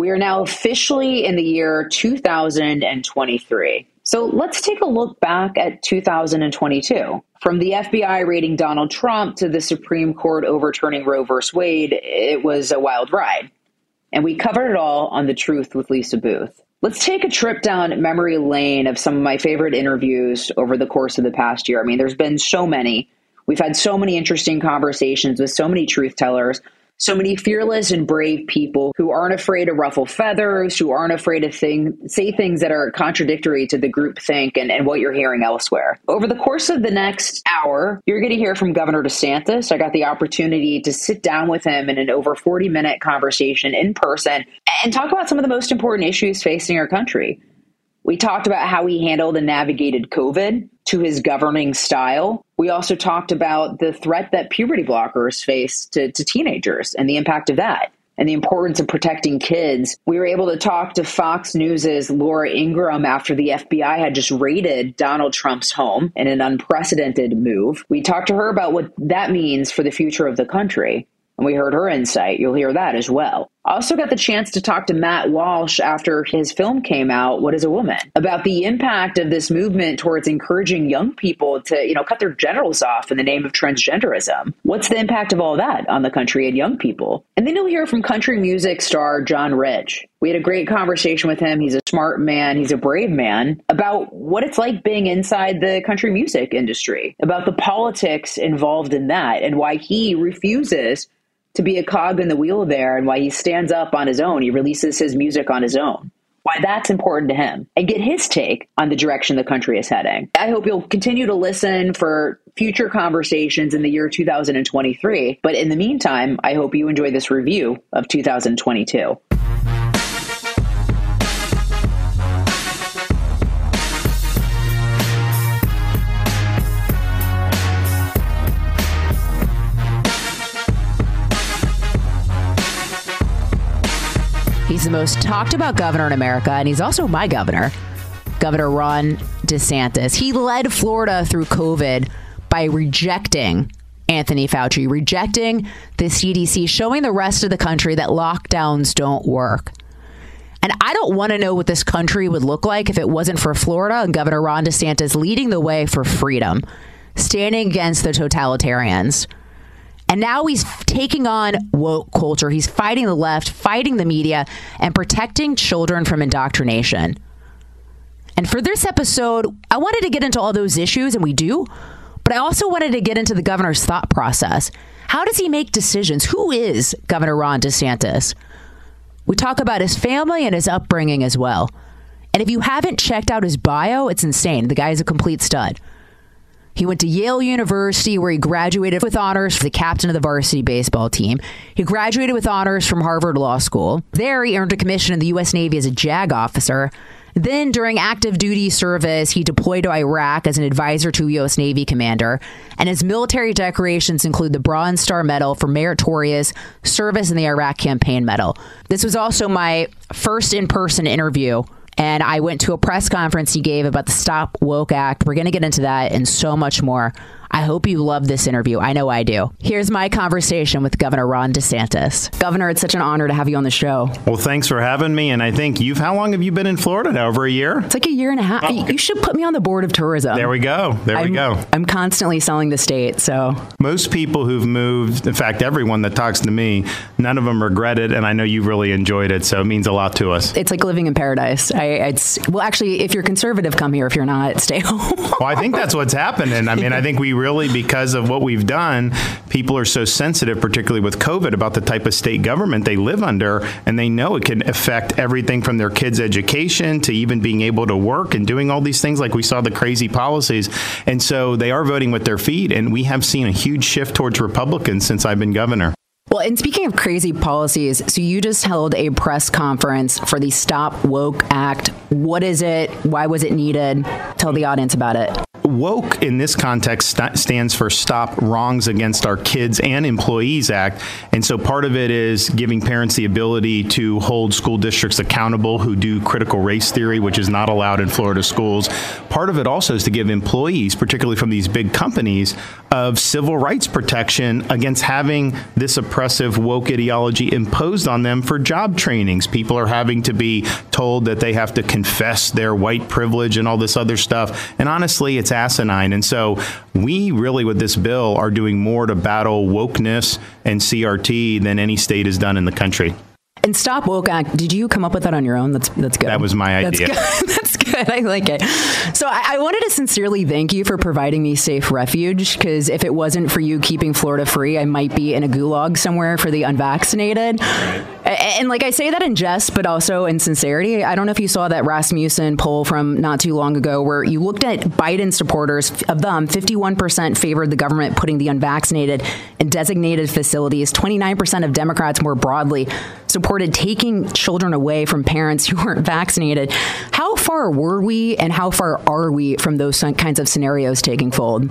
We are now officially in the year 2023. So let's take a look back at 2022. From the FBI raiding Donald Trump to the Supreme Court overturning Roe v. Wade, it was a wild ride. And we covered it all on The Truth with Lisa Booth. Let's take a trip down memory lane of some of my favorite interviews over the course of the past year. I mean, there's been so many. We've had so many interesting conversations with so many truth tellers so many fearless and brave people who aren't afraid to ruffle feathers, who aren't afraid to thing, say things that are contradictory to the group think and, and what you're hearing elsewhere. Over the course of the next hour, you're going to hear from Governor DeSantis. I got the opportunity to sit down with him in an over 40 minute conversation in person and talk about some of the most important issues facing our country. We talked about how he handled and navigated COVID to his governing style. We also talked about the threat that puberty blockers face to, to teenagers and the impact of that and the importance of protecting kids. We were able to talk to Fox News's Laura Ingraham after the FBI had just raided Donald Trump's home in an unprecedented move. We talked to her about what that means for the future of the country and we heard her insight. You'll hear that as well. I also got the chance to talk to Matt Walsh after his film came out, What is a Woman, about the impact of this movement towards encouraging young people to, you know, cut their genitals off in the name of transgenderism. What's the impact of all that on the country and young people? And then you'll hear from country music star John Rich. We had a great conversation with him. He's a smart man, he's a brave man about what it's like being inside the country music industry, about the politics involved in that, and why he refuses to be a cog in the wheel there and why he stands up on his own. He releases his music on his own. Why that's important to him and get his take on the direction the country is heading. I hope you'll continue to listen for future conversations in the year 2023. But in the meantime, I hope you enjoy this review of 2022. He's the most talked about governor in America, and he's also my governor, Governor Ron DeSantis. He led Florida through COVID by rejecting Anthony Fauci, rejecting the CDC, showing the rest of the country that lockdowns don't work. And I don't want to know what this country would look like if it wasn't for Florida and Governor Ron DeSantis leading the way for freedom, standing against the totalitarians. And now he's taking on woke culture. He's fighting the left, fighting the media, and protecting children from indoctrination. And for this episode, I wanted to get into all those issues, and we do, but I also wanted to get into the governor's thought process. How does he make decisions? Who is Governor Ron DeSantis? We talk about his family and his upbringing as well. And if you haven't checked out his bio, it's insane. The guy is a complete stud. He went to Yale University, where he graduated with honors for the captain of the varsity baseball team. He graduated with honors from Harvard Law School. There, he earned a commission in the U.S. Navy as a JAG officer. Then, during active duty service, he deployed to Iraq as an advisor to a U.S. Navy commander. And his military decorations include the Bronze Star Medal for meritorious service in the Iraq Campaign Medal. This was also my first in person interview and I went to a press conference he gave about the Stop Woke Act. We're going to get into that and so much more. I hope you love this interview. I know I do. Here's my conversation with Governor Ron DeSantis. Governor, it's such an honor to have you on the show. Well, thanks for having me. And I think you've, how long have you been in Florida now? Over a year? It's like a year and a half. Oh. You should put me on the board of tourism. There we go. There I'm, we go. I'm constantly selling the state. So most people who've moved, in fact, everyone that talks to me, none of them regret it. And I know you've really enjoyed it. So it means a lot to us. It's like living in paradise. I, it's, well, actually, if you're conservative, come here. If you're not, stay home. well, I think that's what's happening. I mean, I think we really, because of what we've done, people are so sensitive, particularly with COVID, about the type of state government they live under, and they know it can affect everything from their kids' education to even being able to work and doing all these things, like we saw the crazy policies. And so they are voting with their feet, and we have seen a huge shift towards Republicans since I've been governor. Well, and speaking of crazy policies, so you just held a press conference for the Stop Woke Act. What is it? Why was it needed? Tell the audience about it woke in this context st- stands for Stop Wrongs Against Our Kids and Employees Act. And so part of it is giving parents the ability to hold school districts accountable who do critical race theory, which is not allowed in Florida schools. Part of it also is to give employees, particularly from these big companies, of civil rights protection against having this oppressive woke ideology imposed on them for job trainings. People are having to be told that they have to confess their white privilege and all this other stuff. And honestly, it's asinine. And so we really, with this bill, are doing more to battle wokeness and CRT than any state has done in the country. And Stop Woke Act, did you come up with that on your own? That's that's good. That was my idea. Good. I like it. So I, I, wanted to sincerely thank you for providing me safe refuge because if it wasn't for you keeping Florida free, I might be in a gulag somewhere for the unvaccinated. Right. And, and like I say that in jest, but also in sincerity. I don't know if you saw that Rasmussen poll from not too long ago where you looked at Biden supporters, of them, 51% favored the government putting the unvaccinated in designated facilities. 29% of Democrats more broadly supported taking children away from parents who weren't vaccinated. How far were we and how far are we from those kinds of scenarios taking fold?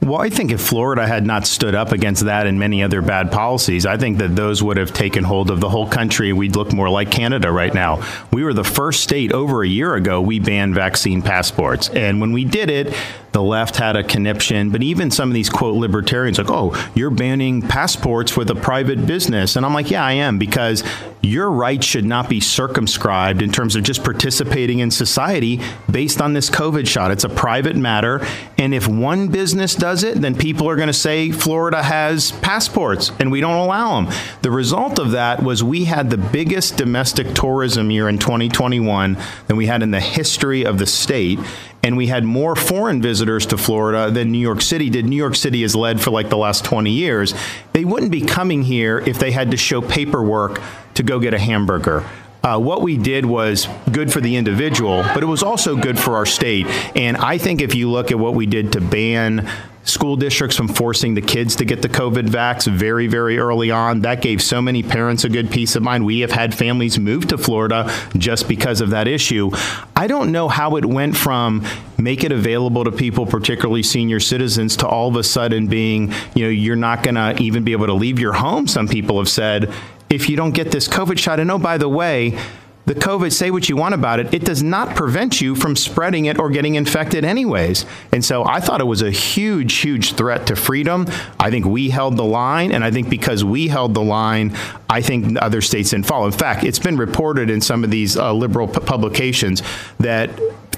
Well, I think if Florida had not stood up against that and many other bad policies, I think that those would have taken hold of the whole country. We'd look more like Canada right now. We were the first state over a year ago we banned vaccine passports. And when we did it, the left had a conniption, but even some of these quote libertarians like, "Oh, you're banning passports with a private business." And I'm like, "Yeah, I am because your rights should not be circumscribed in terms of just participating in society based on this COVID shot. It's a private matter, and if one business does it, then people are going to say Florida has passports and we don't allow them." The result of that was we had the biggest domestic tourism year in 2021 than we had in the history of the state and we had more foreign visitors to Florida than New York City did. New York City has led for like the last 20 years. They wouldn't be coming here if they had to show paperwork to go get a hamburger. Uh, what we did was good for the individual, but it was also good for our state. And I think if you look at what we did to ban school districts from forcing the kids to get the COVID vax very, very early on. That gave so many parents a good peace of mind. We have had families move to Florida just because of that issue. I don't know how it went from make it available to people, particularly senior citizens, to all of a sudden being, you know, you're not going to even be able to leave your home, some people have said, if you don't get this COVID shot. And oh, by the way, the COVID, say what you want about it, it does not prevent you from spreading it or getting infected anyways. And so I thought it was a huge, huge threat to freedom. I think we held the line, and I think because we held the line, I think other states didn't follow. In fact, it's been reported in some of these uh, liberal publications that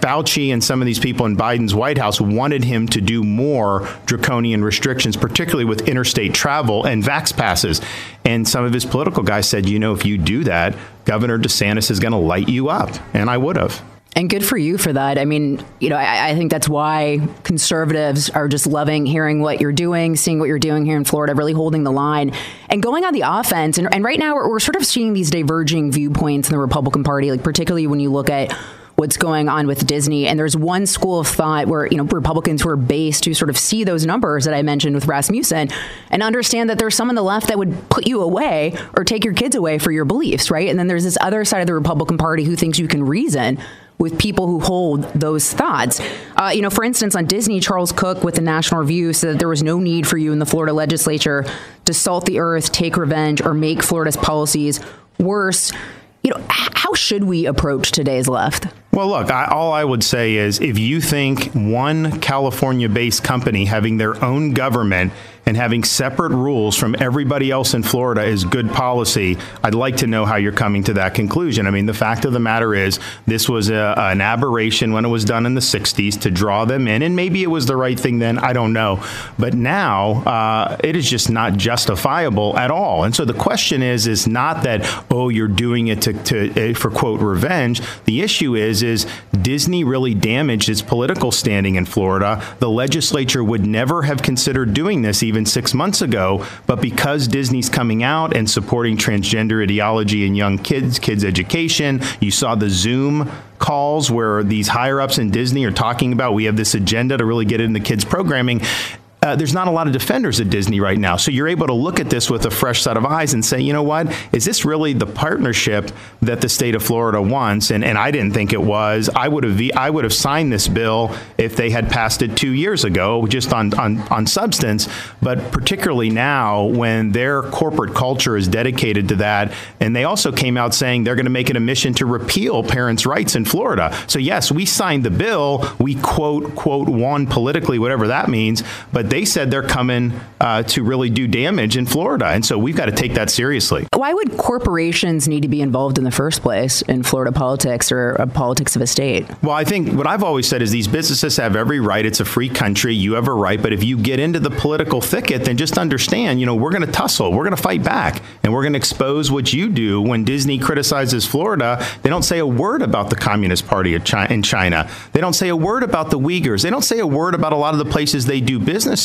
Fauci and some of these people in Biden's White House wanted him to do more draconian restrictions, particularly with interstate travel and vax passes. And some of his political guys said, you know, if you do that, Governor DeSantis is going to light you up. And I would have. And good for you for that. I mean, you know, I, I, think that's why conservatives are just loving hearing what you're doing, seeing what you're doing here in Florida, really holding the line and going on the offense. And, and right now, we're, we're sort of seeing these diverging viewpoints in the Republican Party, like particularly when you look at what's going on with Disney. And there's one school of thought where, you know, Republicans who are based to sort of see those numbers that I mentioned with Rasmussen and understand that there's some on the left that would put you away or take your kids away for your beliefs, right? And then there's this other side of the Republican Party who thinks you can reason with people who hold those thoughts. Uh, you know, for instance, on Disney, Charles Cooke with the National Review said that there was no need for you in the Florida legislature to salt the earth, take revenge, or make Florida's policies worse. You know, how should we approach today's left? Well, look, I, all I would say is if you think one California based company having their own government and having separate rules from everybody else in Florida is good policy, I'd like to know how you're coming to that conclusion. I mean, the fact of the matter is, this was a, an aberration when it was done in the 60s to draw them in, and maybe it was the right thing then, I don't know. But now, uh, it is just not justifiable at all. And so the question is, is not that, oh, you're doing it to, to uh, for quote, revenge. The issue is, is Disney really damaged its political standing in Florida. The legislature would never have considered doing this even six months ago. But because Disney's coming out and supporting transgender ideology in young kids, kids' education, you saw the Zoom calls where these higher ups in Disney are talking about we have this agenda to really get into kids' programming uh, there's not a lot of defenders at Disney right now. So you're able to look at this with a fresh set of eyes and say, you know what? Is this really the partnership that the state of Florida wants? And, and I didn't think it was. I would have I would have signed this bill if they had passed it two years ago, just on, on, on substance. But particularly now, when their corporate culture is dedicated to that, and they also came out saying they're going to make it a mission to repeal parents' rights in Florida. So yes, we signed the bill. We quote quote won politically, whatever that means. But they said they're coming uh, to really do damage in Florida. And so we've got to take that seriously. Why would corporations need to be involved in the first place in Florida politics or uh, politics of a state? Well, I think what I've always said is these businesses have every right. It's a free country. You have a right. But if you get into the political thicket, then just understand, you know, we're going to tussle. We're going to fight back. And we're going to expose what you do when Disney criticizes Florida. They don't say a word about the Communist Party in China. They don't say a word about the Uyghurs. They don't say a word about a lot of the places they do business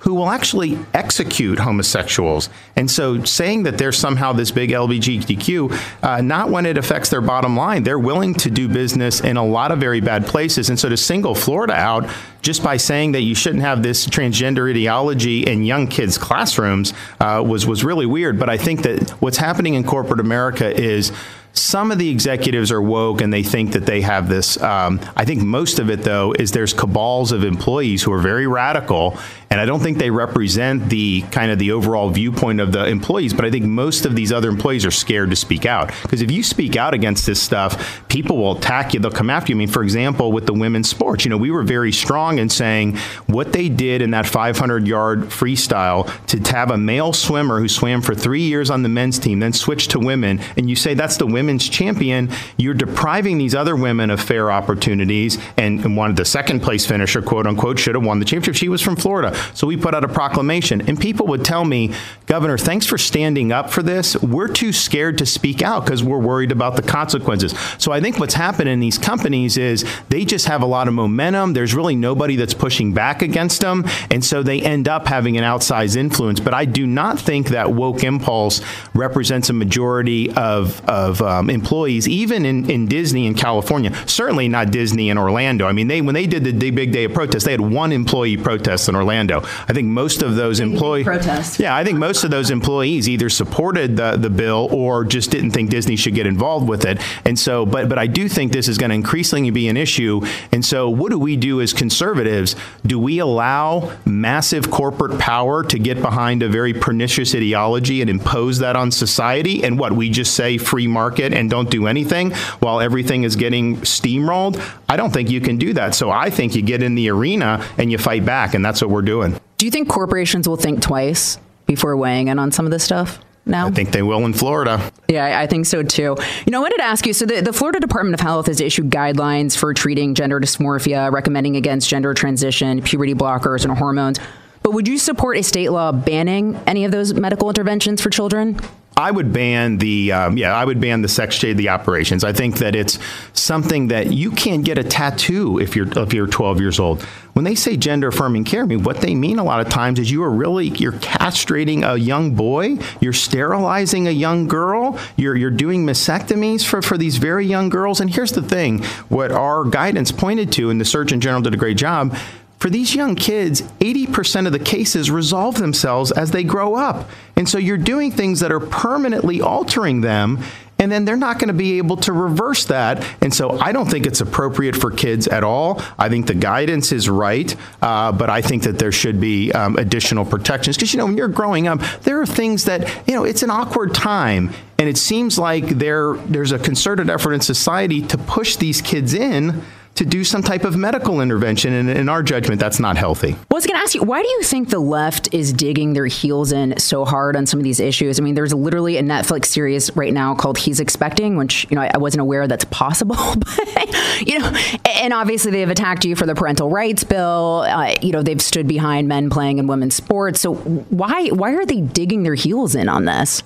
who will actually execute homosexuals. And so saying that they're somehow this big LGBTQ, uh, not when it affects their bottom line. They're willing to do business in a lot of very bad places. And so to single Florida out just by saying that you shouldn't have this transgender ideology in young kids' classrooms uh, was, was really weird. But I think that what's happening in corporate America is some of the executives are woke and they think that they have this. Um, I think most of it, though, is there's cabals of employees who are very radical and I don't think they represent the kind of the overall viewpoint of the employees. But I think most of these other employees are scared to speak out because if you speak out against this stuff, people will attack you. They'll come after you. I mean, for example, with the women's sports, you know, we were very strong in saying what they did in that 500 yard freestyle to have a male swimmer who swam for three years on the men's team, then switched to women, and you say that's the women's champion. You're depriving these other women of fair opportunities. And, and one of the second place finisher, quote unquote, should have won the championship. She was from Florida. So we put out a proclamation, and people would tell me, Governor, thanks for standing up for this. We're too scared to speak out because we're worried about the consequences. So I think what's happened in these companies is they just have a lot of momentum. There's really nobody that's pushing back against them. And so they end up having an outsized influence. But I do not think that woke impulse represents a majority of, of uh, um, employees, even in, in Disney in California. Certainly not Disney in Orlando. I mean, they when they did the big day of protest, they had one employee protest in Orlando. I think most of those employees protest. Yeah, I think most of those employees either supported the the bill or just didn't think Disney should get involved with it. And so, but but I do think this is going to increasingly be an issue. And so, what do we do as conservatives? Do we allow massive corporate power to get behind a very pernicious ideology and impose that on society? And what we just say free market and don't do anything while everything is getting steamrolled? I don't think you can do that. So I think you get in the arena and you fight back, and that's what we're doing. Do you think corporations will think twice before weighing in on some of this stuff? Now? I think they will in Florida. Yeah, I think so too. You know, I wanted to ask you so the, the Florida Department of Health has issued guidelines for treating gender dysmorphia, recommending against gender transition, puberty blockers, and hormones. But would you support a state law banning any of those medical interventions for children? I would ban the um, yeah I would ban the sex shade the operations. I think that it's something that you can't get a tattoo if you're if you're 12 years old. When they say gender affirming care, I mean what they mean a lot of times is you are really you're castrating a young boy, you're sterilizing a young girl, you're you're doing mastectomies for for these very young girls. And here's the thing: what our guidance pointed to, and the Surgeon General did a great job for these young kids, 80% of the cases resolve themselves as they grow up. And so you're doing things that are permanently altering them and then they're not going to be able to reverse that. And so I don't think it's appropriate for kids at all. I think the guidance is right, uh, but I think that there should be um, additional protections because you know when you're growing up, there are things that you know it's an awkward time And it seems like there there's a concerted effort in society to push these kids in to do some type of medical intervention. And in our judgment, that's not healthy. Well, I was going to ask you, why do you think the left is digging their heels in so hard on some of these issues? I mean, there's literally a Netflix series right now called He's Expecting, which, you know, I wasn't aware that's possible. but, you know, and obviously they've attacked you for the parental rights bill. Uh, you know, they've stood behind men playing in women's sports. So why, why are they digging their heels in on this?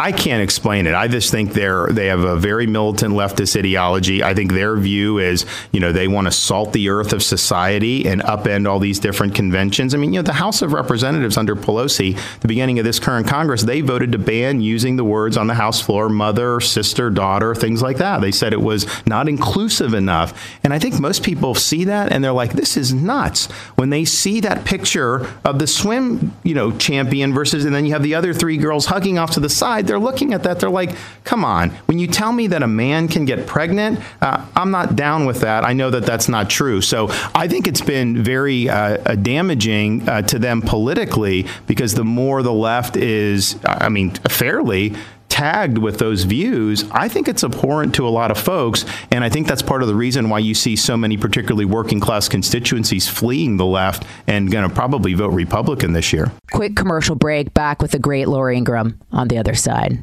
I can't explain it. I just think they're they have a very militant leftist ideology. I think their view is, you know, they want to salt the earth of society and upend all these different conventions. I mean, you know, the House of Representatives under Pelosi, the beginning of this current Congress, they voted to ban using the words on the House floor mother, sister, daughter, things like that. They said it was not inclusive enough. And I think most people see that and they're like, this is nuts. When they see that picture of the swim, you know, champion versus and then you have the other three girls hugging off to the side they're looking at that, they're like, come on, when you tell me that a man can get pregnant, uh, I'm not down with that. I know that that's not true. So I think it's been very uh, uh damaging uh, to them politically because the more the left is, I mean, fairly tagged with those views, I think it's abhorrent to a lot of folks. And I think that's part of the reason why you see so many, particularly working class constituencies, fleeing the left and going to probably vote Republican this year. Quick commercial break. Back with the great Laura Ingraham on the other side.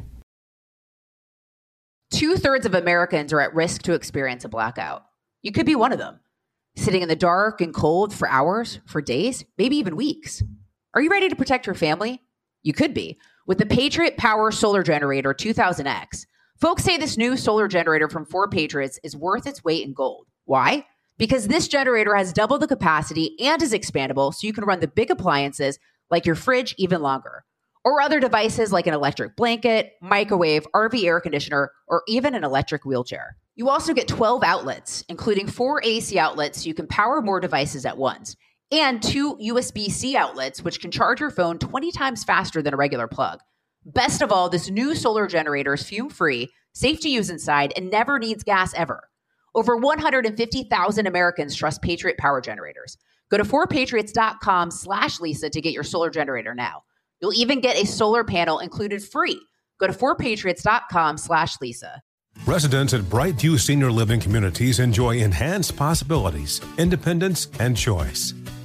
Two thirds of Americans are at risk to experience a blackout. You could be one of them, sitting in the dark and cold for hours, for days, maybe even weeks. Are you ready to protect your family? You could be with the Patriot Power Solar Generator 2000X. Folks say this new solar generator from 4Patriots is worth its weight in gold. Why? Because this generator has double the capacity and is expandable, so you can run the big appliances like your fridge even longer, or other devices like an electric blanket, microwave, RV air conditioner, or even an electric wheelchair. You also get 12 outlets, including four AC outlets, so you can power more devices at once and two USB C outlets, which can charge your phone 20 times faster than a regular plug. Best of all, this new solar generator is fume free, safe to use inside, and never needs gas ever. Over 150,000 Americans trust Patriot Power Generators. Go to 4patriots.com slash Lisa to get your solar generator now. You'll even get a solar panel included free. Go to 4patriots.com slash Lisa. Residents at Brightview Senior Living Communities enjoy enhanced possibilities, independence, and choice.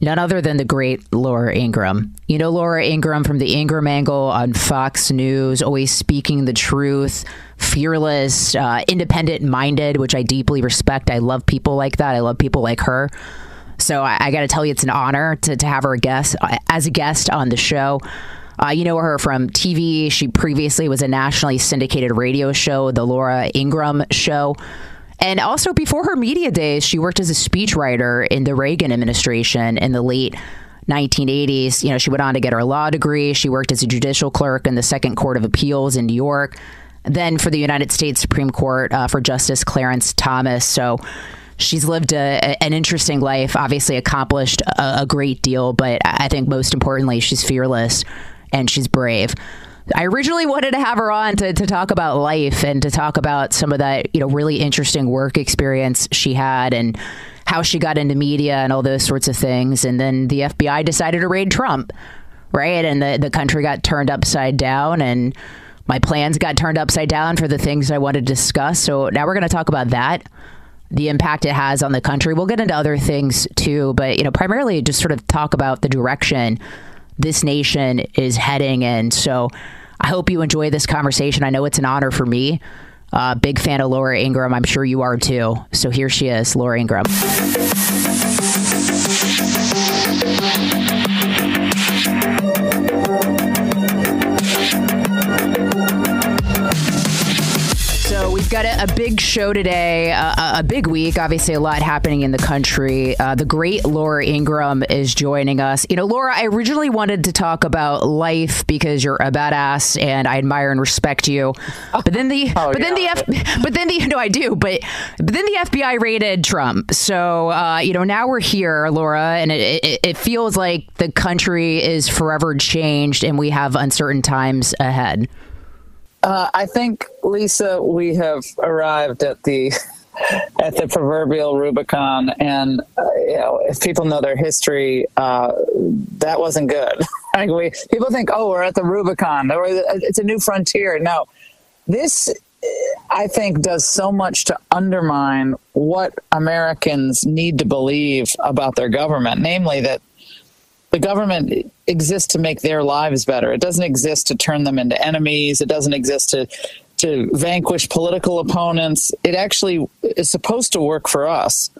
none other than the great Laura Ingraham. You know Laura Ingraham from the Ingraham Angle on Fox News, always speaking the truth, fearless, uh, independent minded, which I deeply respect. I love people like that. I love people like her. So I, I got to tell you, it's an honor to, to have her guest uh, as a guest on the show. Uh, you know her from TV. She previously was a nationally syndicated radio show, The Laura Ingraham Show. And also, before her media days, she worked as a speechwriter in the Reagan administration in the late 1980s. You know, she went on to get her law degree. She worked as a judicial clerk in the Second Court of Appeals in New York, then for the United States Supreme Court uh, for Justice Clarence Thomas. So, she's lived a, an interesting life, obviously accomplished a, a, great deal, but I think most importantly, she's fearless and she's brave. I originally wanted to have her on to, to talk about life and to talk about some of that, you know, really interesting work experience she had and how she got into media and all those sorts of things. And then the FBI decided to raid Trump, right? And the, the country got turned upside down and my plans got turned upside down for the things I wanted to discuss. So now we're going to talk about that the impact it has on the country. We'll get into other things too, but you know, primarily just sort of talk about the direction this nation is heading in. So I hope you enjoy this conversation. I know it's an honor for me. Uh, big fan of Laura Ingraham. I'm sure you are too. So here she is, Laura Ingraham. Got a, a big show today, uh, a big week. Obviously, a lot happening in the country. Uh, the great Laura Ingraham is joining us. You know, Laura, I originally wanted to talk about life because you're a badass and I admire and respect you. But then the, oh, but yeah. then the, F, but then the, no, I do. But, but then the FBI raided Trump. So, uh, you know, now we're here, Laura, and it, it, it feels like the country is forever changed and we have uncertain times ahead. Uh, I think, Lisa, we have arrived at the at the proverbial Rubicon, and uh, you know, if people know their history, uh, that wasn't good. like we, people think, oh, we're at the Rubicon, or it's a new frontier. No, this I think does so much to undermine what Americans need to believe about their government, namely that the government exists to make their lives better. It doesn't exist to turn them into enemies. It doesn't exist to to vanquish political opponents. It actually is supposed to work for us.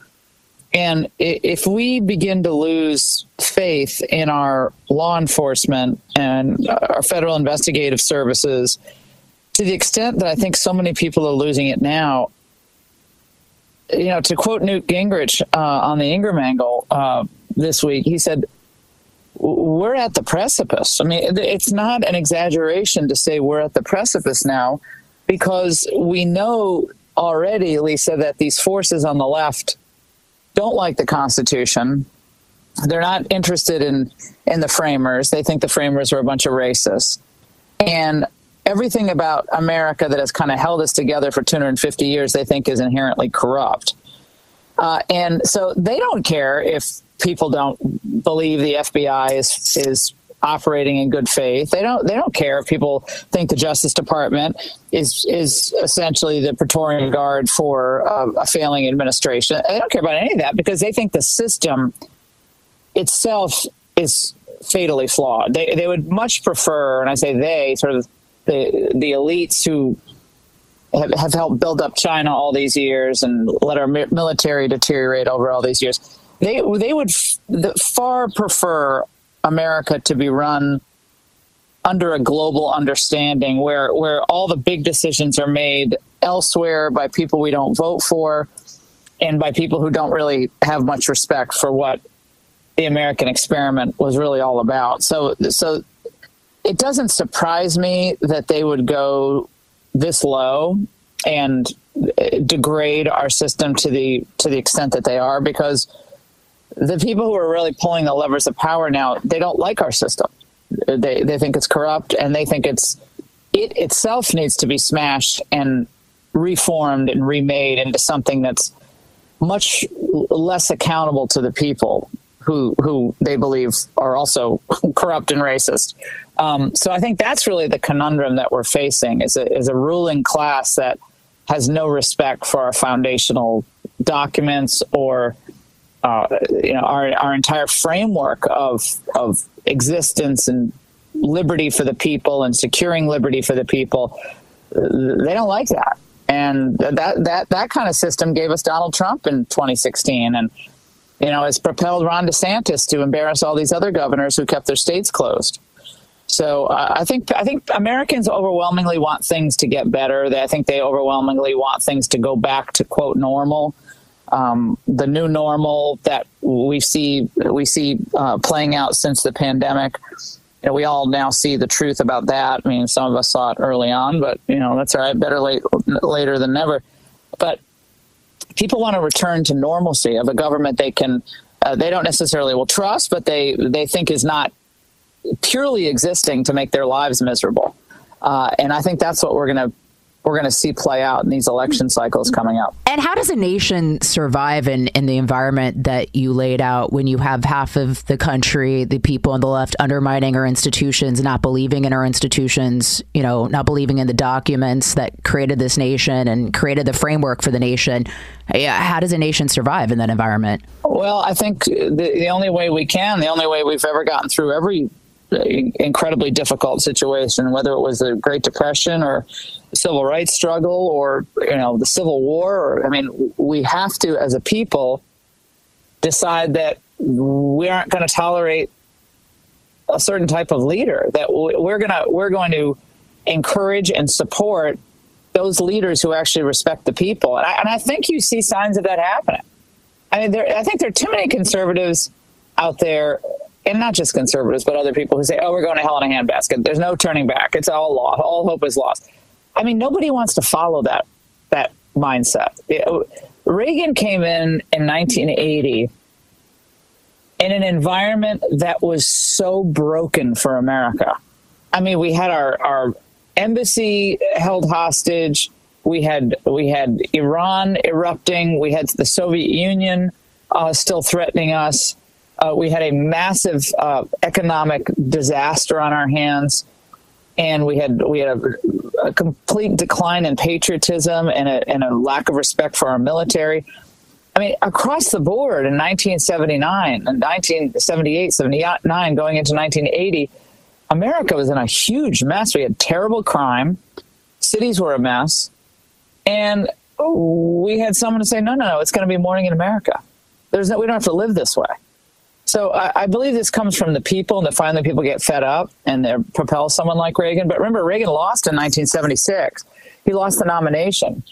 And if we begin to lose faith in our law enforcement and our federal investigative services, to the extent that I think so many people are losing it now, you know, to quote Newt Gingrich uh, on the Ingraham angle uh, this week, he said, we're at the precipice. I mean, it's not an exaggeration to say we're at the precipice now because we know already, Lisa, that these forces on the left don't like the Constitution. They're not interested in, in the framers. They think the framers are a bunch of racists. And everything about America that has kind of held us together for 250 years, they think is inherently corrupt. Uh, and so they don't care if people don't believe the FBI is is operating in good faith. They don't they don't care if people think the Justice Department is is essentially the Praetorian Guard for um, a failing administration. They don't care about any of that because they think the system itself is fatally flawed. They they would much prefer, and I say they, sort of the the elites who have, have helped build up China all these years and let our military deteriorate over all these years they they would far prefer America to be run under a global understanding where where all the big decisions are made elsewhere by people we don't vote for and by people who don't really have much respect for what the American experiment was really all about. So so it doesn't surprise me that they would go this low and uh, degrade our system to the to the extent that they are because the people who are really pulling the levers of power now, they don't like our system. They they think it's corrupt, and they think it's it itself needs to be smashed and reformed and remade into something that's much less accountable to the people who who they believe are also corrupt and racist. Um, so I think that's really the conundrum that we're facing is a, is a ruling class that has no respect for our foundational documents or uh, you know, our, our entire framework of, of existence and liberty for the people and securing liberty for the people, they don't like that. And that, that, that kind of system gave us Donald Trump in 2016. And, you know, it's propelled Ron DeSantis to embarrass all these other governors who kept their states closed. So uh, I think I think Americans overwhelmingly want things to get better. I think they overwhelmingly want things to go back to quote normal um, the new normal that we see we see uh, playing out since the pandemic. You know, we all now see the truth about that. I mean, some of us saw it early on, but you know that's all right. Better late later than never. But people want to return to normalcy of a government they can uh, they don't necessarily will trust, but they they think is not purely existing to make their lives miserable. Uh, and I think that's what we're going to we're going to see play out in these election cycles coming up. And how does a nation survive in, in the environment that you laid out when you have half of the country, the people on the left undermining our institutions, not believing in our institutions, you know, not believing in the documents that created this nation and created the framework for the nation? How does a nation survive in that environment? Well, I think the, the only way we can, the only way we've ever gotten through every incredibly difficult situation, whether it was the Great Depression or civil rights struggle or you know the Civil War. Or I mean, we have to, as a people, decide that we aren't going to tolerate a certain type of leader. That we're gonna we're going to encourage and support those leaders who actually respect the people. And I, and I think you see signs of that happening. I mean, there, I think there are too many conservatives out there, and not just conservatives, but other people who say, "Oh, we're going to hell in a handbasket. There's no turning back. It's all lost. All hope is lost." I mean, nobody wants to follow that that mindset. It, Reagan came in in 1980 in an environment that was so broken for America. I mean, we had our, our embassy held hostage. We had we had Iran erupting. We had the Soviet Union uh, still threatening us. Uh, we had a massive uh, economic disaster on our hands, and we had we had a, a complete decline in patriotism and a, and a lack of respect for our military. I mean, across the board in 1979 and 1978, 79, going into 1980, America was in a huge mess. We had terrible crime, cities were a mess, and we had someone to say, "No, no, no, it's going to be morning in America. There's no, we don't have to live this way." So I, I believe this comes from the people, and that finally people get fed up and they propel someone like Reagan. But remember, Reagan lost in 1976. He lost the nomination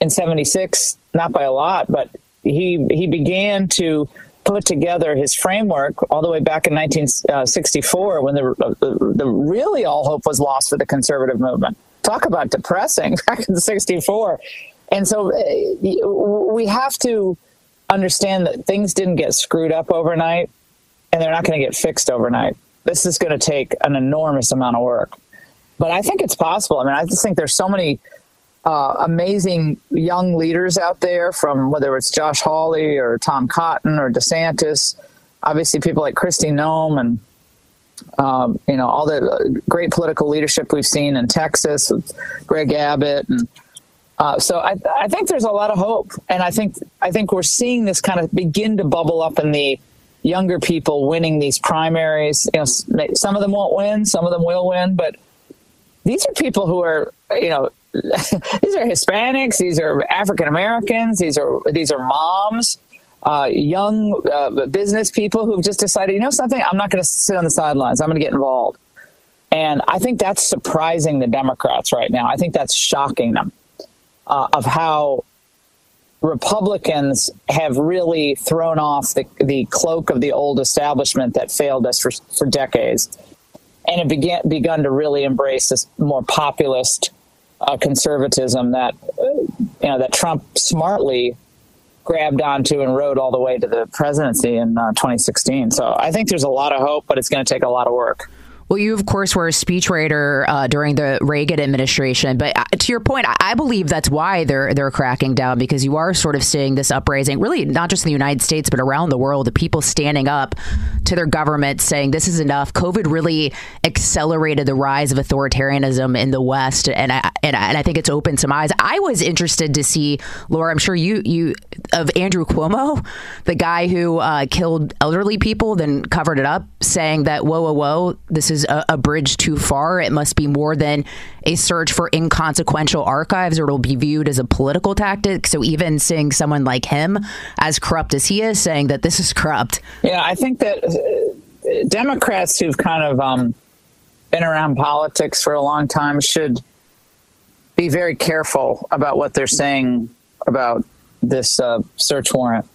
in 76, not by a lot, but he he began to put together his framework all the way back in 1964 when the, the, the really all hope was lost for the conservative movement. Talk about depressing back in 64. And so uh, we have to understand that things didn't get screwed up overnight and they're not going to get fixed overnight. This is going to take an enormous amount of work. But I think it's possible. I mean, I just think there's so many uh, amazing young leaders out there from whether it's Josh Hawley or Tom Cotton or DeSantis, obviously people like Kristi Noem and um, you know all the great political leadership we've seen in Texas with Greg Abbott and uh, so I, I think there's a lot of hope and I think I think we're seeing this kind of begin to bubble up in the younger people winning these primaries you know some of them won't win some of them will win but these are people who are you know these are Hispanics, these are African Americans, these are these are moms, uh, young uh, business people who've just decided, you know, something, I'm not going to sit on the sidelines. I'm going to get involved, and I think that's surprising the Democrats right now. I think that's shocking them uh, of how Republicans have really thrown off the, the cloak of the old establishment that failed us for, for decades and have began, begun to really embrace this more populist uh, conservatism that you know that Trump smartly grabbed onto and rode all the way to the presidency in uh, 2016. So I think there's a lot of hope, but it's going to take a lot of work. Well, you, of course, were a speechwriter uh, during the Reagan administration. But uh, to your point, I believe that's why they're they're cracking down because you are sort of seeing this uprising, really not just in the United States, but around the world, the people standing up to their government saying this is enough. COVID really accelerated the rise of authoritarianism in the West, and I, and I, and I think it's opened some eyes. I was interested to see, Laura, I'm sure you, you of Andrew Cuomo, the guy who uh, killed elderly people, then covered it up, saying that, whoa, whoa, whoa, this is a, a, bridge too far. It must be more than a search for inconsequential archives, or it'll be viewed as a political tactic. So even seeing someone like him, as corrupt as he is, saying that this is corrupt. Yeah, I think that uh, Democrats who've kind of um, been around politics for a long time should be very careful about what they're saying about this uh, search warrant.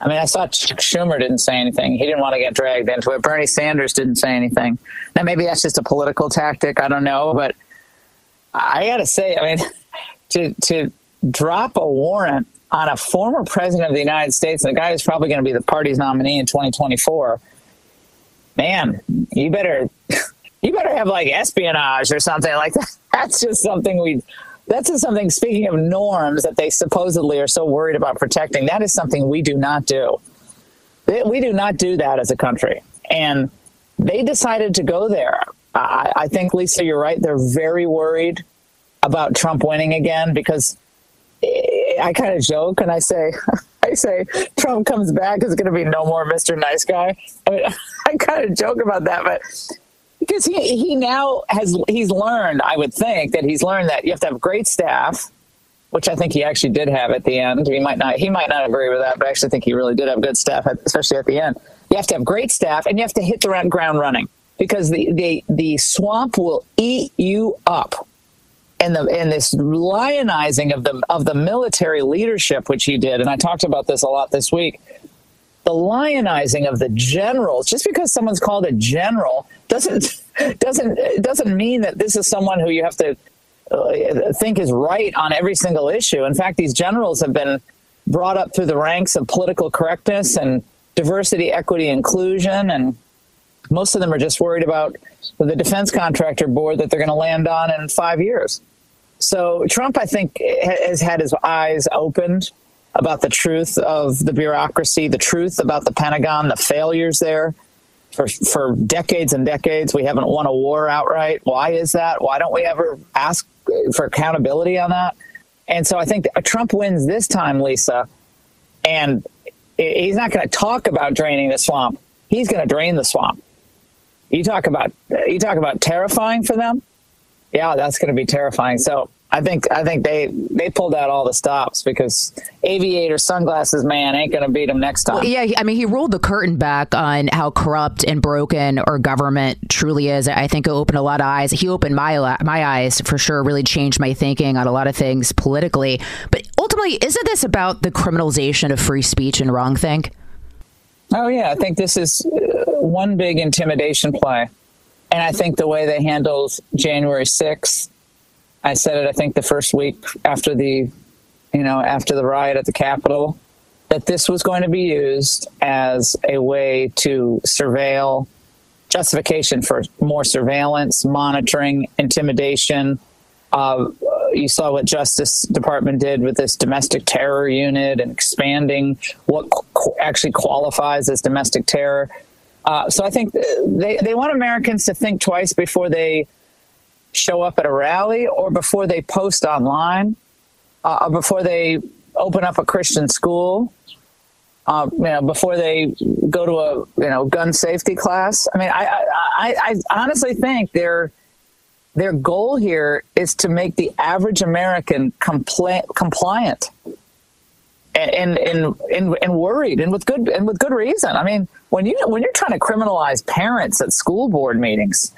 I mean, I saw Chuck Schumer didn't say anything. He didn't want to get dragged into it. Bernie Sanders didn't say anything. Now, maybe that's just a political tactic. I don't know. But I got to say, I mean, to, to drop a warrant on a former president of the United States, and the guy who's probably going to be the party's nominee in 2024, man, you better. You better have like espionage or something like that. That's just something we that's something, speaking of norms that they supposedly are so worried about protecting, that is something we do not do. We do not do that as a country. And they decided to go there. I, I think, Lisa, you're right. They're very worried about Trump winning again because I kind of joke and I say, I say Trump comes back, is going to be no more Mr. Nice Guy. I mean, I kind of joke about that, but because he he now has he's learned. I would think that he's learned that you have to have great staff, which I think he actually did have at the end. He might not he might not agree with that, but I actually think he really did have good staff, especially at the end. You have to have great staff, and you have to hit the ground running because the the the swamp will eat you up and the and this lionizing of the of the military leadership, which he did, and I talked about this a lot this week. The lionizing of the generals, just because someone's called a general, doesn't doesn't doesn't mean that this is someone who you have to uh, think is right on every single issue. In fact, these generals have been brought up through the ranks of political correctness and diversity, equity, inclusion, and most of them are just worried about the defense contractor board that they're going to land on in five years. So Trump, I think, has had his eyes opened about the truth of the bureaucracy, the truth about the Pentagon, the failures there. For, for decades and decades, we haven't won a war outright. Why is that? Why don't we ever ask for accountability on that? And so I think Trump wins this time, Lisa, and he's not going to talk about draining the swamp. He's going to drain the swamp. You talk about you talk about terrifying for them. Yeah, that's going to be terrifying. So I think I think they they pulled out all the stops because aviator sunglasses man ain't going to beat him next time. Well, yeah, I mean he rolled the curtain back on how corrupt and broken our government truly is. I think it opened a lot of eyes. He opened my my eyes for sure. Really changed my thinking on a lot of things politically. But ultimately, isn't this about the criminalization of free speech and wrongthink? Oh yeah, I think this is uh, one big intimidation play, and I think the way they handled January sixth, I said it. I think the first week after the, you know, after the riot at the Capitol, that this was going to be used as a way to surveil, justification for more surveillance, monitoring, intimidation. Uh, you saw what Justice Department did with this domestic terror unit and expanding what qu- actually qualifies as domestic terror. Uh, so I think they, they want Americans to think twice before they show up at a rally or before they post online uh, or before they open up a Christian school. Uh, you know, before they go to a you know gun safety class. I mean, I I, I, I honestly think they're their goal here is to make the average American compla- compliant and, and, and, and worried and with good and with good reason. I mean, when you when you're trying to criminalize parents at school board meetings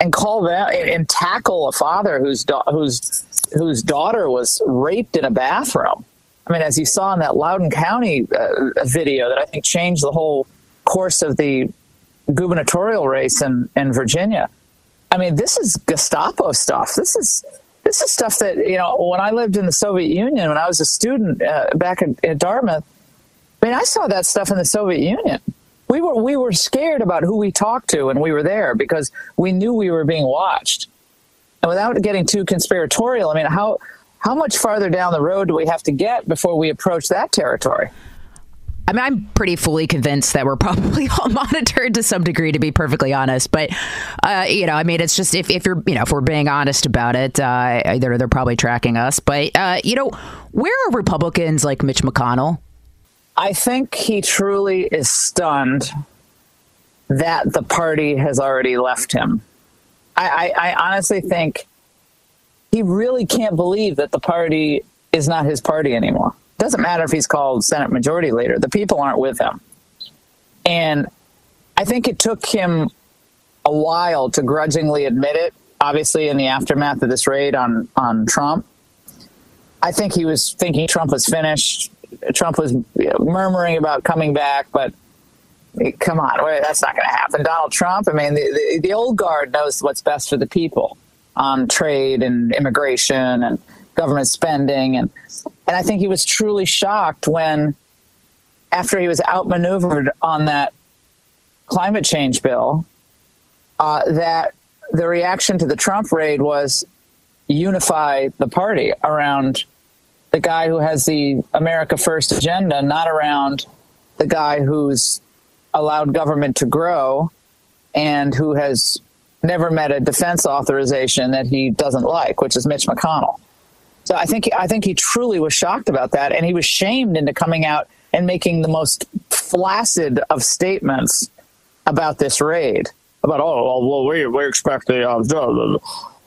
and call that and, tackle a father whose da- whose whose daughter was raped in a bathroom. I mean, as you saw in that Loudoun County uh, video that I think changed the whole course of the gubernatorial race in, in Virginia. I mean, this is Gestapo stuff. This is this is stuff that you know. When I lived in the Soviet Union, when I was a student uh, back at, at Dartmouth, I mean, I saw that stuff in the Soviet Union. We were we were scared about who we talked to and we were there because we knew we were being watched. And without getting too conspiratorial, I mean, how how much farther down the road do we have to get before we approach that territory? I mean, I'm pretty fully convinced that we're probably all monitored to some degree, to be perfectly honest. But uh, you know, I mean, it's just if, if you're, you know, if we're being honest about it, uh, they're they're probably tracking us. But uh, you know, where are Republicans like Mitch McConnell? I think he truly is stunned that the party has already left him. I, I, I honestly think he really can't believe that the party is not his party anymore. Doesn't matter if he's called Senate Majority Leader, the people aren't with him. And I think it took him a while to grudgingly admit it, obviously, in the aftermath of this raid on, on Trump. I think he was thinking Trump was finished. Trump was murmuring about coming back, but come on, that's not going to happen. Donald Trump, I mean, the, the, the, old guard knows what's best for the people on trade and immigration and government spending. And and I think he was truly shocked when, after he was outmaneuvered on that climate change bill, uh, that the reaction to the Trump raid was unify the party around the guy who has the America First agenda, not around the guy who's allowed government to grow and who has never met a defense authorization that he doesn't like, which is Mitch McConnell. So I think I think he truly was shocked about that, and he was shamed into coming out and making the most flaccid of statements about this raid. About oh well, we we expect the, uh,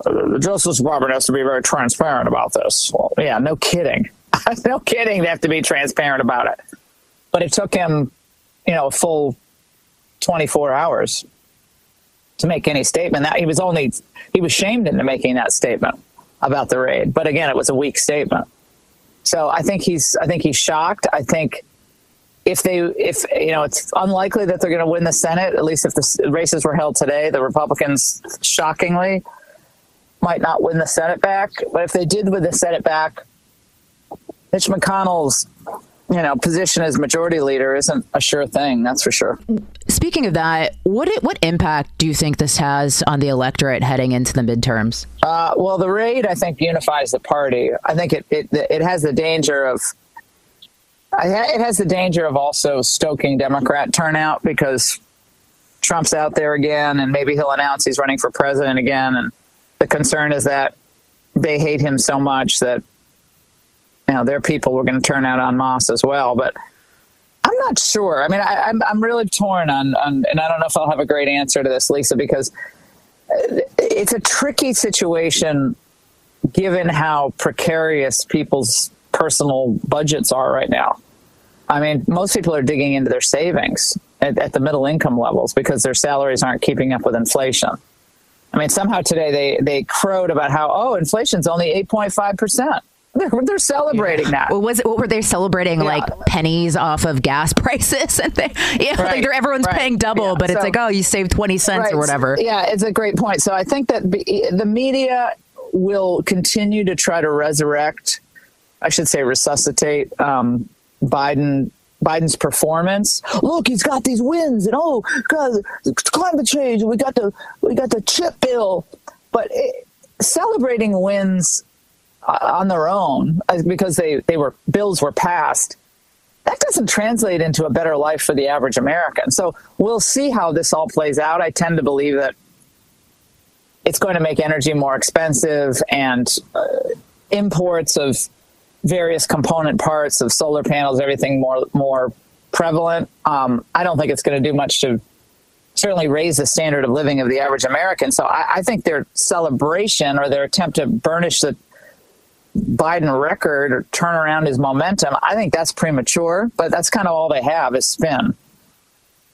the, Justice Department has to be very transparent about this. Well, yeah, no kidding, no kidding. They have to be transparent about it. But it took him, you know, a full twenty four hours to make any statement. That he was only he was shamed into making that statement. about the raid. But again, it was a weak statement. So I think he's I think he's shocked. I think if they if you know it's unlikely that they're going to win the Senate. At least if the races were held today, the Republicans shockingly might not win the Senate back. But if they did win the Senate back, Mitch McConnell's you know position as majority leader isn't a sure thing. That's for sure. Speaking of that, what what impact do you think this has on the electorate heading into the midterms? Uh, well, the raid I think unifies the party. I think it it, it has the danger of it has the danger of also stoking Democrat turnout because Trump's out there again, and maybe he'll announce he's running for president again. And the concern is that they hate him so much that you know their people were going to turn out on Moss as well. But I'm not sure. I mean, I, am I'm, I'm really torn on, on, and I don't know if I'll have a great answer to this, Lisa, because uh, it's a tricky situation given how precarious people's personal budgets are right now. I mean, most people are digging into their savings at, at, the middle income levels because their salaries aren't keeping up with inflation. I mean, somehow today they, they crowed about how, oh, inflation's only 8.5%. They're, they're celebrating yeah. that. What was it? What were they celebrating? Yeah. Like pennies off of gas prices, and they, yeah, right. like everyone's right. paying double, yeah. but so, it's like, oh, you saved twenty cents right. or whatever. Yeah, it's a great point. So I think that the media will continue to try to resurrect, I should say, resuscitate um, Biden Biden's performance. Look, he's got these wins, and oh, God, climate change. We got the we got the chip bill, but it, celebrating wins on their own uh, because they they were bills were passed. That doesn't translate into a better life for the average American. So we'll see how this all plays out. I tend to believe that it's going to make energy more expensive and uh, imports of various component parts of solar panels, everything more more prevalent. Um, I don't think it's going to do much to certainly raise the standard of living of the average American. So I, I think their celebration or their attempt to burnish the Biden record or turn around his momentum, I think that's premature. But that's kind of all they have is spin.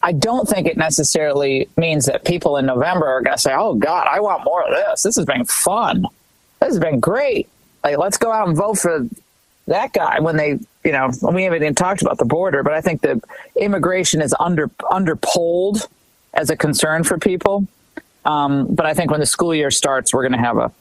I don't think it necessarily means that people in November are going to say, "Oh God, I want more of this. This has been fun. This has been great. Like, let's go out and vote for that guy when they, you know, we haven't even talked about the border, but I think the immigration is under underpolled as a concern for people. Um, but I think when the school year starts, we're going to have a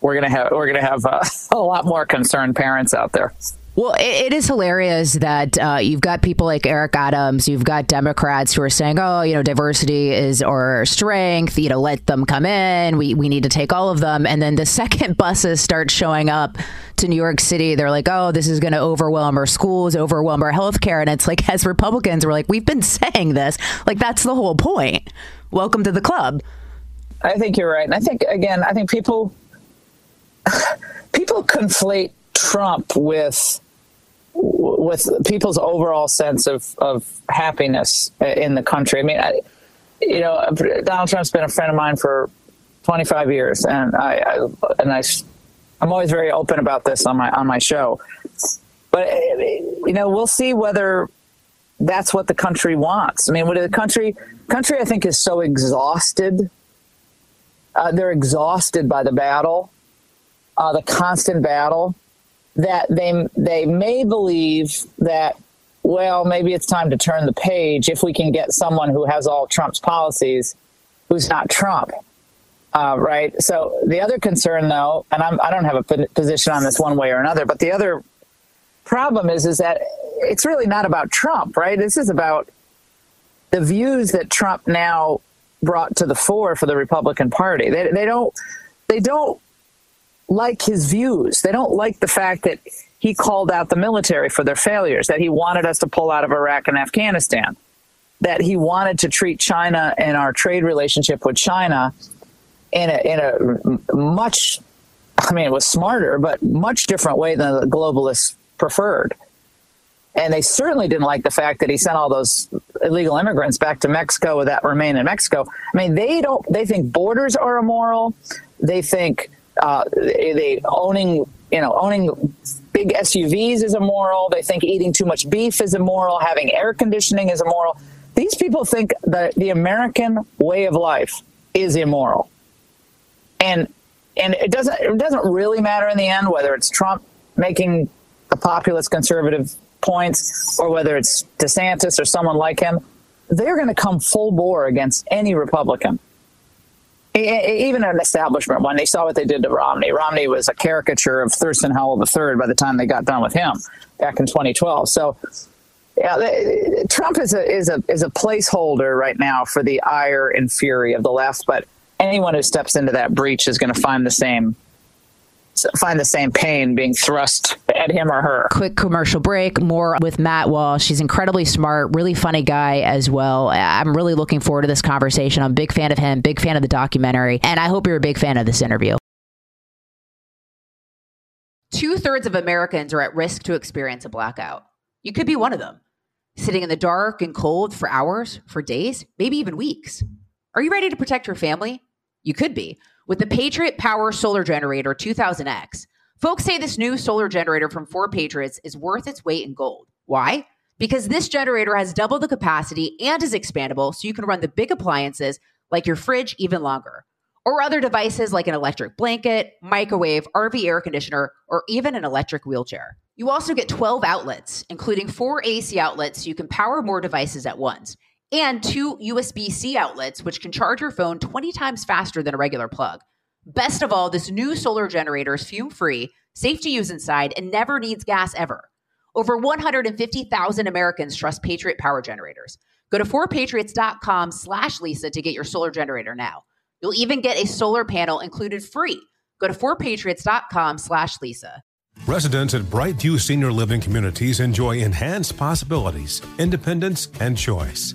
we're going to have we're going to have a, a lot more concerned parents out there. Well, it, it is hilarious that uh, you've got people like Eric Adams, you've got Democrats who are saying, "Oh, you know, diversity is our strength. You know, let them come in. We we need to take all of them." And then the second buses start showing up to New York City, they're like, "Oh, this is going to overwhelm our schools, overwhelm our healthcare." And it's like, as Republicans, we're like, "We've been saying this. Like, that's the whole point. Welcome to the club." I think you're right, and I think again, I think people people conflate Trump with with people's overall sense of, of happiness in the country. I mean, I, you know, Donald Trump's been a friend of mine for 25 years, and I, I and I, I'm always very open about this on my on my show. But you know, we'll see whether that's what the country wants. I mean, what the country country I think is so exhausted. Uh, they're exhausted by the battle, uh, the constant battle that they they may believe that well maybe it's time to turn the page if we can get someone who has all Trump's policies who's not Trump. Uh, right. So the other concern, though, and I'm, I do not have a position on this one way or another, but the other problem is is that it's really not about Trump, right? This is about the views that Trump now brought to the fore for the Republican Party. They, they don't they don't like his views. They don't like the fact that he called out the military for their failures, that he wanted us to pull out of Iraq and Afghanistan, that he wanted to treat China and our trade relationship with China in a, in a much, I mean, it was smarter, but much different way than the globalists preferred. And they certainly didn't like the fact that he sent all those illegal immigrants back to Mexico that remain in Mexico. I mean, they don't, they think borders are immoral. They think uh, they owning you know owning big SUVs is immoral. They think eating too much beef is immoral. Having air conditioning is immoral. These people think that the American way of life is immoral, and and it doesn't it doesn't really matter in the end whether it's Trump making the populist conservative points or whether it's DeSantis or someone like him. They're going to come full bore against any Republican even an establishment one. They saw what they did to Romney. Romney was a caricature of Thurston Howell III by the time they got done with him back in 2012. So, yeah, Trump is a is a is a placeholder right now for the ire and fury of the left. But anyone who steps into that breach is going to find the same find the same pain being thrust at him or her. Quick commercial break. More with Matt Walsh. She's incredibly smart, really funny guy as well. I'm really looking forward to this conversation. I'm a big fan of him, big fan of the documentary, and I hope you're a big fan of this interview. Two thirds of Americans are at risk to experience a blackout. You could be one of them, sitting in the dark and cold for hours, for days, maybe even weeks. Are you ready to protect your family? You could be. With the Patriot Power Solar Generator 2000X, folks say this new solar generator from 4Patriots is worth its weight in gold. Why? Because this generator has double the capacity and is expandable so you can run the big appliances like your fridge even longer, or other devices like an electric blanket, microwave, RV air conditioner, or even an electric wheelchair. You also get 12 outlets, including four AC outlets so you can power more devices at once and two USB C outlets, which can charge your phone 20 times faster than a regular plug. Best of all, this new solar generator is fume free, safe to use inside, and never needs gas ever. Over 150,000 Americans trust Patriot Power Generators. Go to 4patriots.com slash Lisa to get your solar generator now. You'll even get a solar panel included free. Go to 4patriots.com slash Lisa. Residents at Brightview Senior Living Communities enjoy enhanced possibilities, independence, and choice.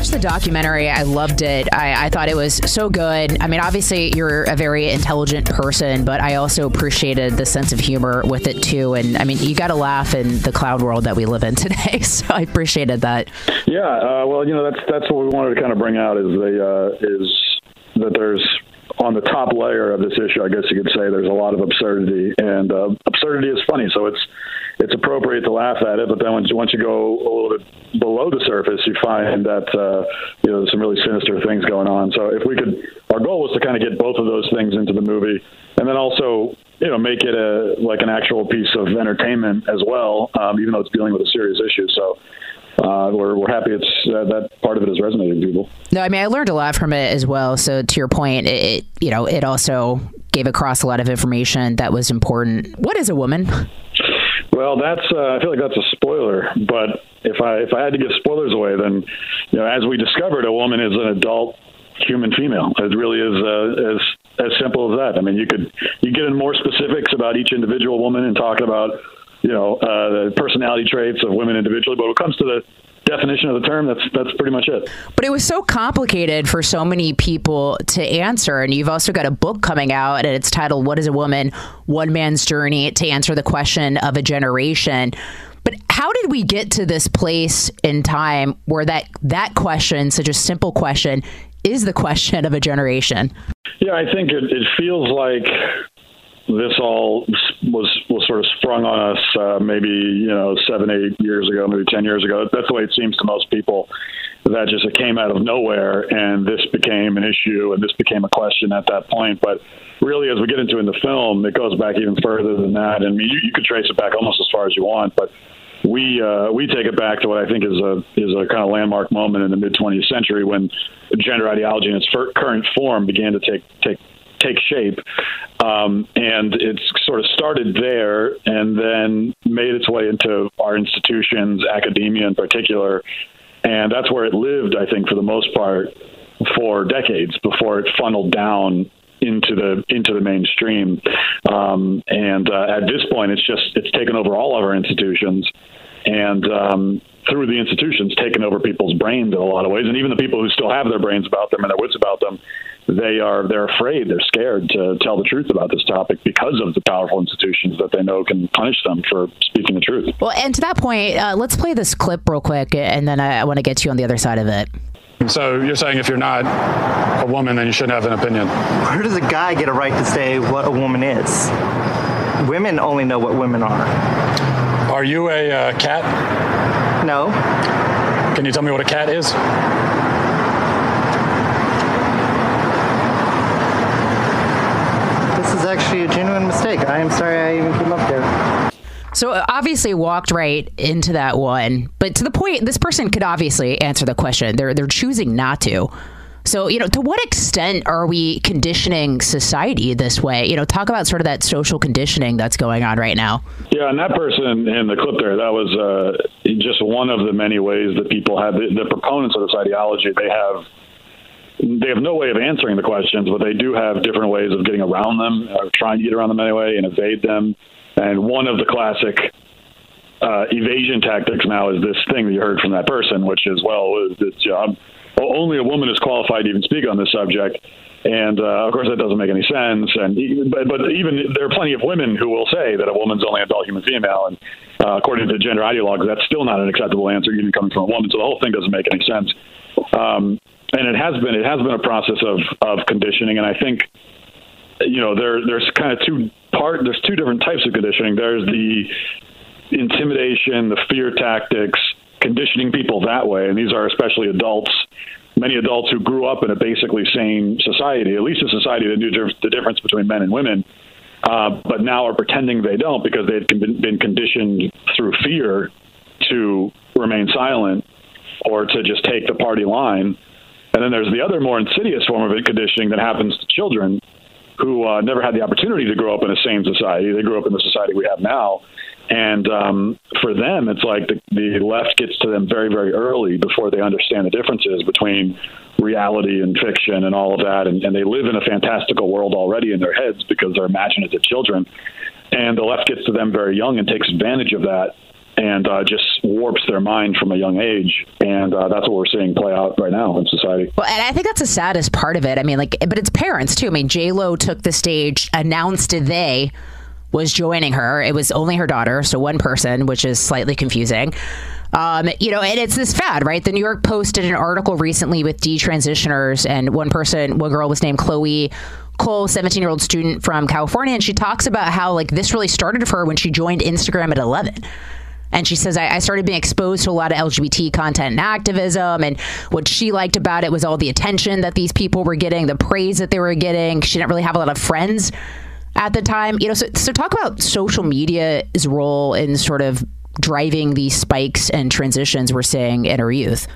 Watched the documentary. I loved it. I, I, thought it was so good. I mean, obviously, you're a very intelligent person, but I also appreciated the sense of humor with it, too. And I mean, you got to laugh in the cloud world that we live in today. So I appreciated that. Yeah. Uh, well, you know, that's that's what we wanted to kind of bring out is the uh, is that there's on the top layer of this issue, I guess you could say there's a lot of absurdity, and uh, absurdity is funny, so it's it's appropriate to laugh at it. But then once once you go a little bit below the surface, you find that uh, you know there's some really sinister things going on. So if we could, our goal was to kind of get both of those things into the movie, and then also you know make it a like an actual piece of entertainment as well, um, even though it's dealing with a serious issue. So uh, we're, we're happy it's uh, that part of it is resonating people. No, I mean I learned a lot from it as well. So to your point, it you know it also gave across a lot of information that was important. What is a woman? Well, that's uh, I feel like that's a spoiler, but if I if I had to give spoilers away, then you know as we discovered, a woman is an adult human female. It really is uh, as as simple as that. I mean, you could you get in more specifics about each individual woman and talk about you know, uh, the personality traits of women individually. But when it comes to the definition of the term, that's that's pretty much it. But it was so complicated for so many people to answer, and you've also got a book coming out, and it's titled "What Is a Woman? One Man's Journey to Answer the Question of a Generation." But how did we get to this place in time where that that question, such a simple question, is the question of a generation? Yeah, I think it, it feels like this all was was sort of sprung on us uh, maybe you know seven eight years ago maybe ten years ago. That's the way it seems to most people. That just it came out of nowhere and this became an issue and this became a question at that point. But really as we get into in the film it goes back even further than that. And I mean, you, you could trace it back almost as far as you want but we uh, we take it back to what I think is a is a kind of landmark moment in the mid 20th century when gender ideology in its current form began to take take take shape. Um, and it's sort of started there and then made its way into our institutions, academia in particular. And that's where it lived, I think, for the most part, for decades before it funneled down into the into the mainstream. Um, and uh, at this point, it's just it's taken over all of our institutions. and um, through the institutions, taken over people's brains in a lot of ways. And even the people who still have their brains about them and their wits about them, they are they're afraid, they're scared to tell the truth about this topic because of the powerful institutions that they know can punish them for speaking the truth. Well, and to that point, uh, let's play this clip real quick, and then I, I want to get you on the other side of it. So you're saying if you're not a woman, then you shouldn't have an opinion? Where does a guy get a right to say what a woman is? Women only know what women are. Are you a uh, cat? No. Can you tell me what a cat is? This is actually a genuine mistake. I am sorry I even came up there. So uh, obviously walked right into that one, but to the point, this person could obviously answer the question. They're they're choosing not to. So you know, to what extent are we conditioning society this way? You know, talk about sort of that social conditioning that's going on right now. Yeah, and that person in the clip there, that was uh, just one of the many ways that people have the, the proponents of this ideology. They have they have no way of answering the questions, but they do have different ways of getting around them, or trying to get around them anyway, and evade them. And one of the classic uh, evasion tactics now is this thing that you heard from that person, which is, well, it's, job. only a woman is qualified to even speak on this subject. And uh, of course, that doesn't make any sense. And but, but even there are plenty of women who will say that a woman's only adult human female, and uh, according to gender ideologues, that's still not an acceptable answer, even coming from a woman. So the whole thing doesn't make any sense. Um, and it has been it has been a process of of conditioning, and I think you know there there's kind of two part there's two different types of conditioning. There's the intimidation, the fear tactics, conditioning people that way, and these are especially adults. Many adults who grew up in a basically same society, at least a society that knew the difference between men and women, uh, but now are pretending they don't because they've been conditioned through fear to remain silent or to just take the party line. And then there's the other more insidious form of conditioning that happens to children who uh, never had the opportunity to grow up in the same society. They grew up in the society we have now. And um, for them, it's like the, the left gets to them very, very early before they understand the differences between reality and fiction and all of that. And, and they live in a fantastical world already in their heads because they're imaginative children. And the left gets to them very young and takes advantage of that and uh, just warps their mind from a young age. And uh, that's what we're seeing play out right now in society. Well, and I think that's the saddest part of it. I mean, like, but it's parents too. I mean, J Lo took the stage, announced they was joining her. It was only her daughter, so one person, which is slightly confusing. Um, you know, and it's this fad, right? The New York Post did an article recently with detransitioners, and one person, one girl was named Chloe Cole, 17 year old student from California, and she talks about how like this really started for her when she joined Instagram at 11 and she says, I, I, started being exposed to a lot of LGBT content and activism. And what she liked about it was all the attention that these people were getting, the praise that they were getting. She didn't really have a lot of friends at the time. You know, so, so talk about social media's role in sort of driving these spikes and transitions we're seeing in our youth.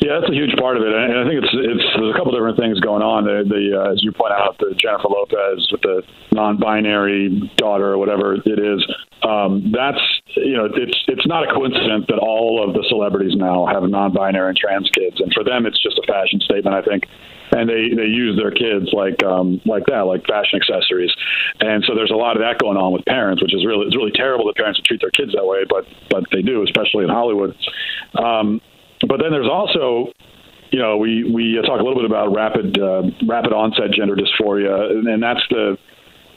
Yeah, that's a huge part of it, and I think it's it's there's a couple different things going on. The, the uh, as you point out, the Jennifer Lopez with the non-binary daughter or whatever it is. Um, that's you know it's it's not a coincidence that all of the celebrities now have non-binary and trans kids, and for them it's just a fashion statement, I think. And they, they use their kids like um, like that, like fashion accessories, and so there's a lot of that going on with parents, which is really it's really terrible that parents treat their kids that way, but but they do, especially in Hollywood. Um, but then there's also you know, we we talk a little bit about rapid uh, rapid onset gender dysphoria, and that's the,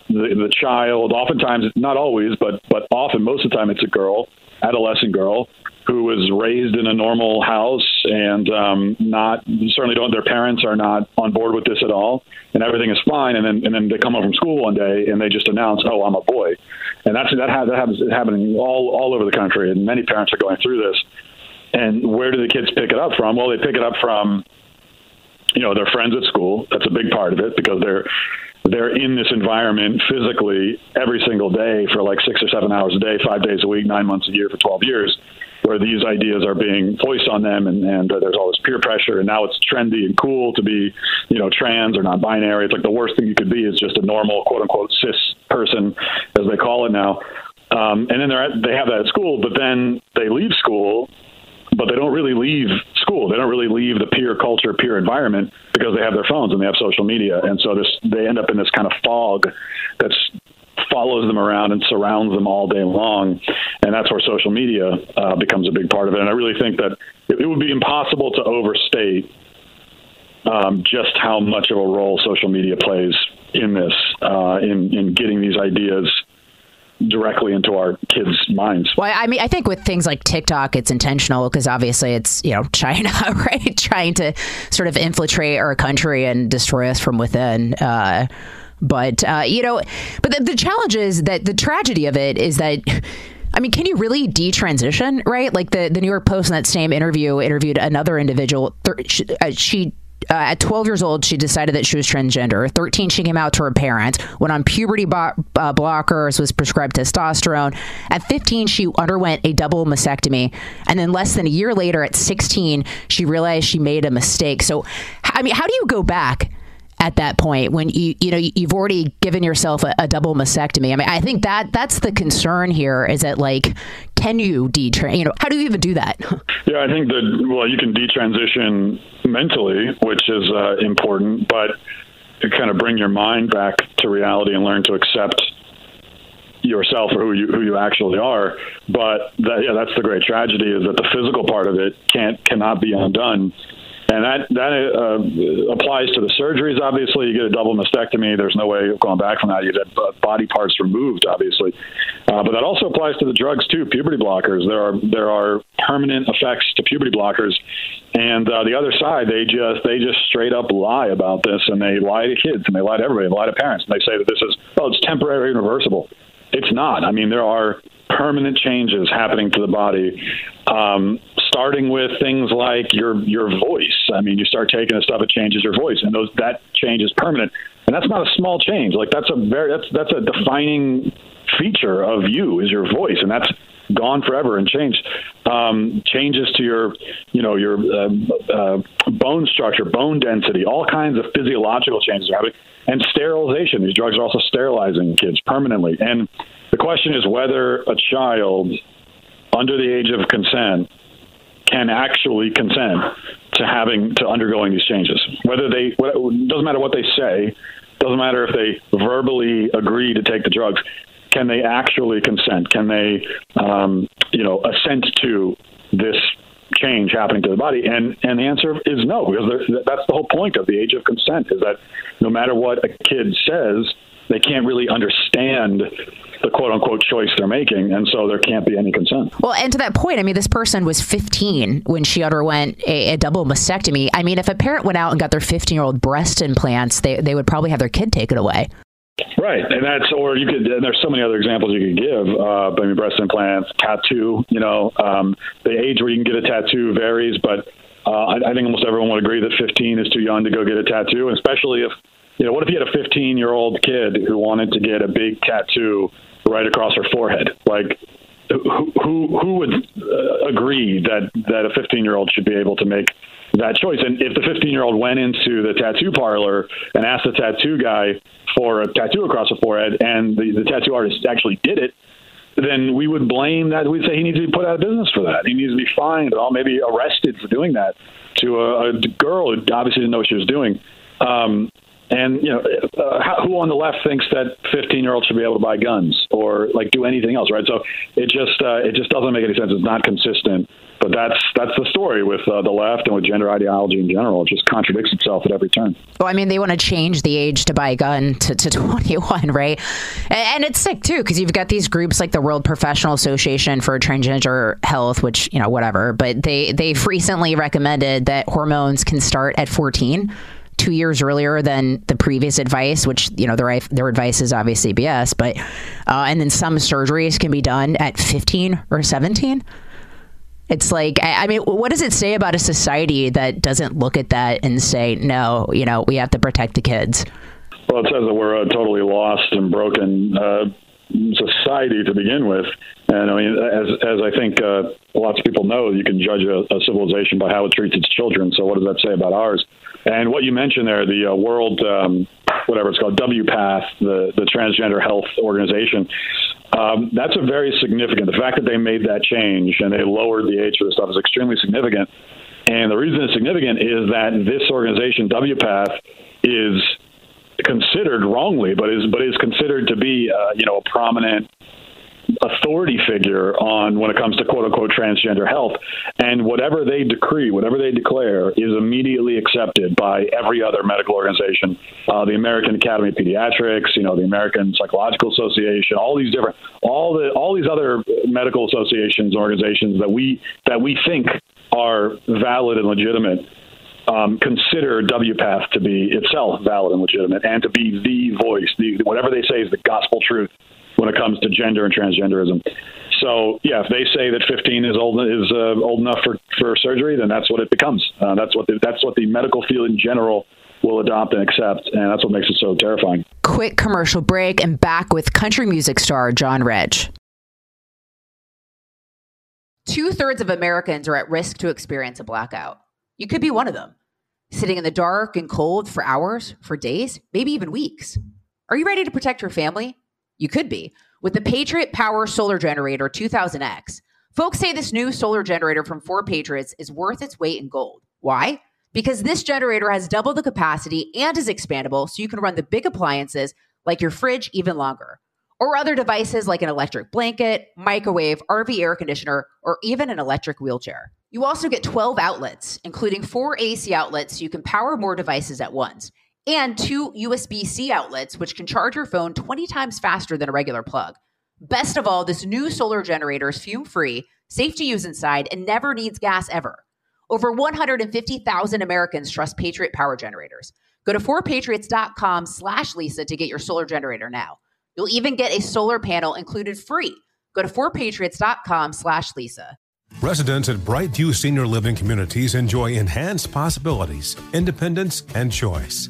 the the child. Oftentimes, not always, but but often, most of the time, it's a girl, adolescent girl, who was raised in a normal house and um, not certainly don't. Their parents are not on board with this at all, and everything is fine. And then and then they come home from school one day and they just announce, "Oh, I'm a boy," and that's that, ha- that happens happening all all over the country, and many parents are going through this. And where do the kids pick it up from? Well, they pick it up from, you know, their friends at school. That's a big part of it because they're they're in this environment physically every single day for like six or seven hours a day, five days a week, nine months a year for 12 years, where these ideas are being voiced on them, and, and uh, there's all this peer pressure, and now it's trendy and cool to be, you know, trans or non-binary. It's like the worst thing you could be is just a normal, quote unquote, cis person, as they call it now. Um, and then they're at, they have that at school, but then they leave school but they don't really leave school. They don't really leave the peer culture, peer environment because they have their phones and they have social media, and so this they end up in this kind of fog that's follows them around and surrounds them all day long, and that's where social media uh, becomes a big part of it. And I really think that it, it would be impossible to overstate um, just how much of a role social media plays in this, uh, in in getting these ideas directly into our kids' minds. Well, I mean, I think with things like TikTok, it's intentional because obviously it's you know China, right, trying to sort of infiltrate our country and destroy us from within. Uh, but uh, you know, but the, the challenge is that the tragedy of it is that. I mean, can you really detransition, right? Like the, the New York Post in that same interview interviewed another individual. She, uh, she uh, at 12 years old, she decided that she was transgender. 13, she came out to her parents. Went on puberty bo- uh, blockers, was prescribed testosterone. At 15, she underwent a double mastectomy. And then less than a year later, at 16, she realized she made a mistake. So, I mean, how do you go back? At that point when you you know you've already given yourself a, a, double mastectomy. I mean, I think that that's the concern here is that like, can you detrain? You know, how do you even do that? Yeah, I think that well, you can detransition mentally, which is uh, important, but to kind of bring your mind back to reality and learn to accept yourself or who you who you actually are. But that, yeah, that's the great tragedy is that the physical part of it can't cannot be undone and that that uh, applies to the surgeries. Obviously, you get a double mastectomy. There's no way of going back from that. You get body parts removed, obviously, uh, but that also applies to the drugs too. Puberty blockers. There are there are permanent effects to puberty blockers, and uh, the other side, they just they just straight up lie about this, and they lie to kids, and they lie to everybody, they lie to parents, and they say that this is oh, it's temporary and reversible. It's not. I mean, there are permanent changes happening to the body, um, starting with things like your your voice. I mean, you start taking the stuff, it changes your voice, and those that change is permanent. And that's not a small change. Like that's a very that's that's a defining feature of you is your voice, and that's gone forever and changed. Um, changes to your, you know, your uh, uh, bone structure, bone density, all kinds of physiological changes are happening, and sterilization. These drugs are also sterilizing kids permanently, and the question is whether a child under the age of consent can actually consent to having to undergoing these changes. Whether they doesn't matter what they say, doesn't matter if they verbally agree to take the drugs. Can they actually consent? Can they, um, you know, assent to this change happening to the body? And and the answer is no, because that's the whole point of the age of consent is that no matter what a kid says, they can't really understand the quote unquote choice they're making, and so there can't be any consent. Well, and to that point, I mean, this person was 15 when she underwent a, a double mastectomy. I mean, if a parent went out and got their 15 year old breast implants, they, they would probably have their kid taken away. Right, and that's or you could. And there's so many other examples you could give. Uh, I mean, breast implants, tattoo. You know, um, the age where you can get a tattoo varies, but uh, I, I think almost everyone would agree that 15 is too young to go get a tattoo, and especially if you know, what if you had a 15 year old kid who wanted to get a big tattoo right across her forehead? Like, who who, who would uh, agree that that a 15 year old should be able to make that choice? And if the 15 year old went into the tattoo parlor and asked the tattoo guy for a tattoo across her forehead, and the, the tattoo artist actually did it, then we would blame that. We'd say he needs to be put out of business for that. He needs to be fined or maybe arrested for doing that to a, a girl who obviously didn't know what she was doing. Um, and you know, uh, who on the left thinks that 15 year olds should be able to buy guns or like do anything else, right? So it just uh, it just doesn't make any sense. It's not consistent. But that's that's the story with uh, the left and with gender ideology in general. It just contradicts itself at every turn. Well, I mean, they want to change the age to buy a gun to, to 21, right? And, and it's sick too because you've got these groups like the World Professional Association for Transgender Health, which you know whatever, but they they've recently recommended that hormones can start at 14 two years earlier than the previous advice, which you know their their advice is obviously BS. But uh, and then some surgeries can be done at 15 or 17. It's like I mean, what does it say about a society that doesn't look at that and say, no, you know, we have to protect the kids? Well, it says that we're a totally lost and broken uh, society to begin with. And I mean, as as I think uh, lots of people know, you can judge a, a civilization by how it treats its children. So, what does that say about ours? And what you mentioned there, the uh, World, um, whatever it's called, WPATH, the, the Transgender Health Organization, um, that's a very significant. The fact that they made that change and they lowered the age for this stuff is extremely significant. And the reason it's significant is that this organization, WPATH, is considered wrongly, but is but is considered to be uh, you know a prominent authority figure on when it comes to quote unquote transgender health. And whatever they decree, whatever they declare, is immediately accepted by every other medical organization, uh, the American Academy of Pediatrics, you know, the American Psychological Association, all these different, all the, all these other medical associations, organizations that we that we think are valid and legitimate. Um, consider WPATH to be itself valid and legitimate, and to be the voice, the, whatever they say is the gospel truth when it comes to gender and transgenderism. So yeah, if they say that 15 is old is uh, old enough for, for surgery, then that's what it becomes. Uh, that's what the, that's what the medical field in general will adopt and accept, and that's what makes it so terrifying. Quick commercial break, and back with country music star John Rich. Two thirds of Americans are at risk to experience a blackout. You could be one of them, sitting in the dark and cold for hours, for days, maybe even weeks. Are you ready to protect your family? You could be. With the Patriot Power Solar Generator 2000X, folks say this new solar generator from 4Patriots is worth its weight in gold. Why? Because this generator has double the capacity and is expandable so you can run the big appliances like your fridge even longer, or other devices like an electric blanket, microwave, RV air conditioner, or even an electric wheelchair. You also get 12 outlets, including four AC outlets so you can power more devices at once and two USB C outlets, which can charge your phone 20 times faster than a regular plug. Best of all, this new solar generator is fume free, safe to use inside, and never needs gas ever. Over 150,000 Americans trust Patriot Power Generators. Go to 4patriots.com slash Lisa to get your solar generator now. You'll even get a solar panel included free. Go to 4patriots.com slash Lisa. Residents at Brightview Senior Living Communities enjoy enhanced possibilities, independence, and choice.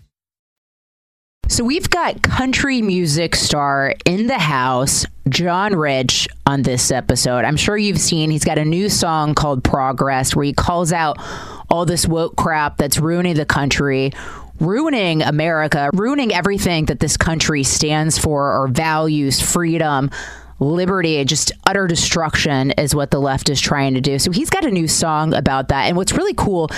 So we've got country music star in the house, John Rich, on this episode. I'm sure you've seen he's got a new song called Progress where he calls out all this woke crap that's ruining the country, ruining America, ruining everything that this country stands for or values, freedom, liberty, just utter destruction is what the left is trying to do. So he's got a new song about that. And what's really cool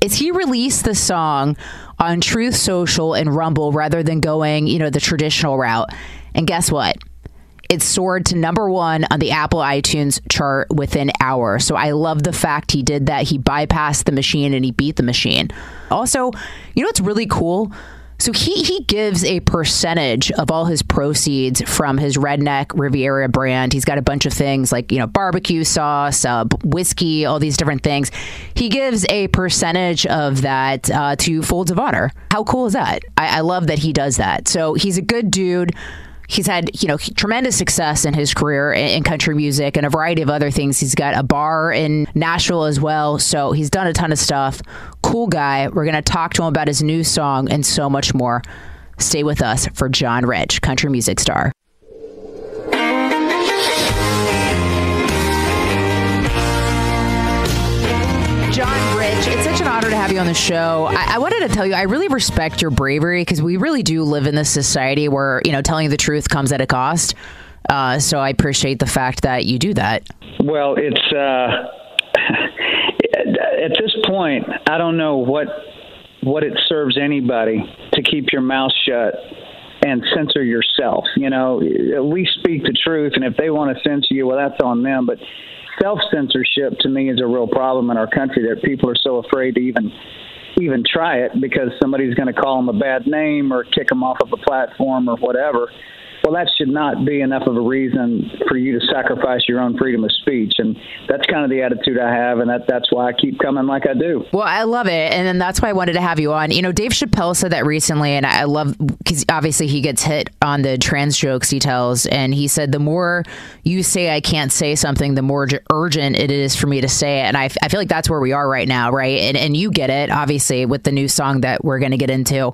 is he released the song on Truth Social and Rumble rather than going, you know, the traditional route. And guess what? It soared to number one on the Apple iTunes chart within hours. So I love the fact he did that. He bypassed the machine and he beat the machine. Also, you know what's really cool? So he he gives a percentage of all his proceeds from his Redneck Riviera brand. He's got a bunch of things like you know barbecue sauce, uh, whiskey, all these different things. He gives a percentage of that uh, to Folds of Honor. How cool is that? I, I love that he does that. So he's a good dude he's had you know tremendous success in his career in, country music and a variety of other things. He's got a bar in Nashville as well, so he's done a ton of stuff. Cool guy. We're gonna talk to him about his new song and so much more. Stay with us for John Rich, country music star. Honor to have you on the show. I, I wanted to tell you, I really respect your bravery because we really do live in this society where, you know, telling the truth comes at a cost. Uh, so I appreciate the fact that you do that. Well, it's uh, at this point, I don't know what what it serves anybody to keep your mouth shut and censor yourself. You know, at least speak the truth, and if they want to censor you, well, that's on them. But self censorship to me is a real problem in our country that people are so afraid to even even try it because somebody's going to call them a bad name or kick them off of a platform or whatever well, that should not be enough of a reason for you to sacrifice your own freedom of speech. And that's kind of the attitude I have, and that, that's why I keep coming like I do. Well, I love it. And then that's why I wanted to have you on. You know, Dave Chappelle said that recently, and I love because obviously he gets hit on the trans jokes he tells. And he said, the more you say I can't say something, the more urgent it is for me to say it. And I, I feel like that's where we are right now, right? And, and you get it, obviously, with the new song that we're going to get into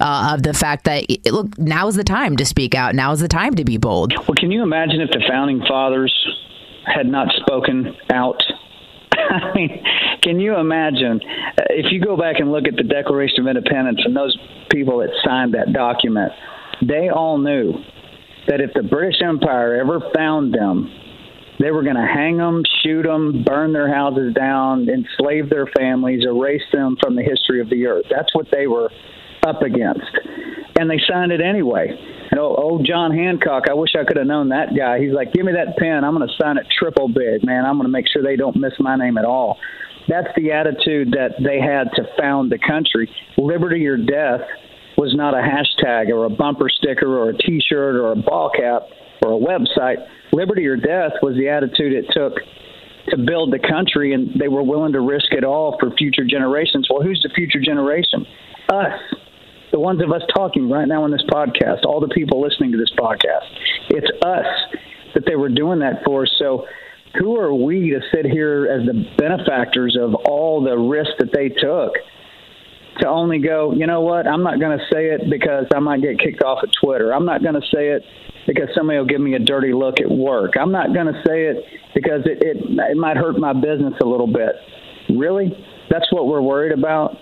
uh, of the fact that look, now is the time to speak out. Now is the time to be bold. Well, can you imagine if the founding fathers had not spoken out. I mean, can you imagine uh, if you go back and look at the Declaration of Independence and those people that signed that document, they all knew that if the British Empire ever found them, they were going to hang them, shoot them, burn their houses down, enslave their families, erase them from the history of the earth. That's what they were up against. And they signed it anyway. And old, old John Hancock, I wish I could have known that guy. He's like, give me that pen. I'm going to sign it triple big, man. I'm going to make sure they don't miss my name at all. That's the attitude that they had to found the country. Liberty or death was not a hashtag or a bumper sticker or a T-shirt or a ball cap or a website. Liberty or death was the attitude it took to build the country, and they were willing to risk it all for future generations. Well, who's the future generation? Us, the ones of us talking right now in this podcast, all the people listening to this podcast. It's us that they were doing that for. So, who are we to sit here as the benefactors of all the risks that they took? to only go, you know what, I'm not going to say it because I might get kicked off of Twitter. I'm not going to say it because somebody will give me a dirty look at work. I'm not going to say it because it, it, it might hurt my business a little bit. Really? That's what we're worried about?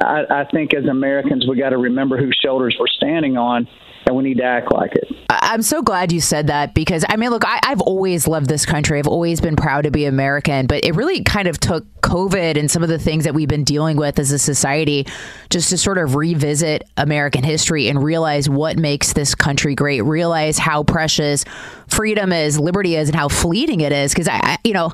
I, I think as Americans, we got to remember whose shoulders we're standing on and we need to act like it. I'm so glad you said that because I mean, look, I, have always loved this country. I've always been proud to be American, but it really kind of took COVID and some of the things that we've been dealing with as a society just to sort of revisit American history and realize what makes this country great, realize how precious freedom is, liberty is, and how fleeting it is. Because I, I, you know,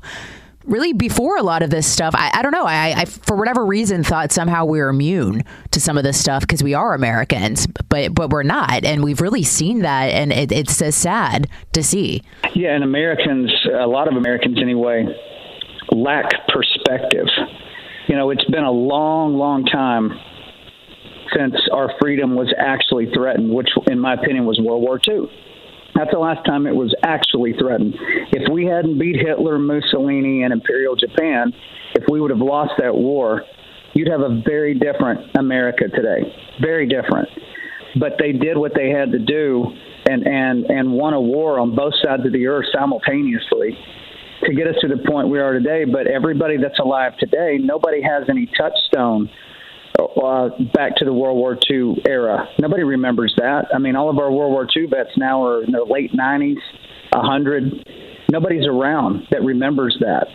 really before a lot of this stuff, I, I don't know. I, I, for whatever reason, thought somehow we are immune to some of this stuff because we are Americans, but but we're not, and we've really seen that, and it, it's so sad to see. Yeah, and Americans, a lot of Americans anyway, lack perspective. You know, it's been a long, long time since our freedom was actually threatened, which, in my opinion, was World War II. That's the last time it was actually threatened. If we hadn't beat Hitler, Mussolini, and Imperial Japan, if we would have lost that war, you'd have a very different America today. Very different. But they did what they had to do and, and, and won a war on both sides of the earth simultaneously to get us to the point we are today. But everybody that's alive today, nobody has any touchstone uh, back to the World War II era. Nobody remembers that. I mean, all of our World War II vets now are in their late 90s, 100. Nobody's around that remembers that.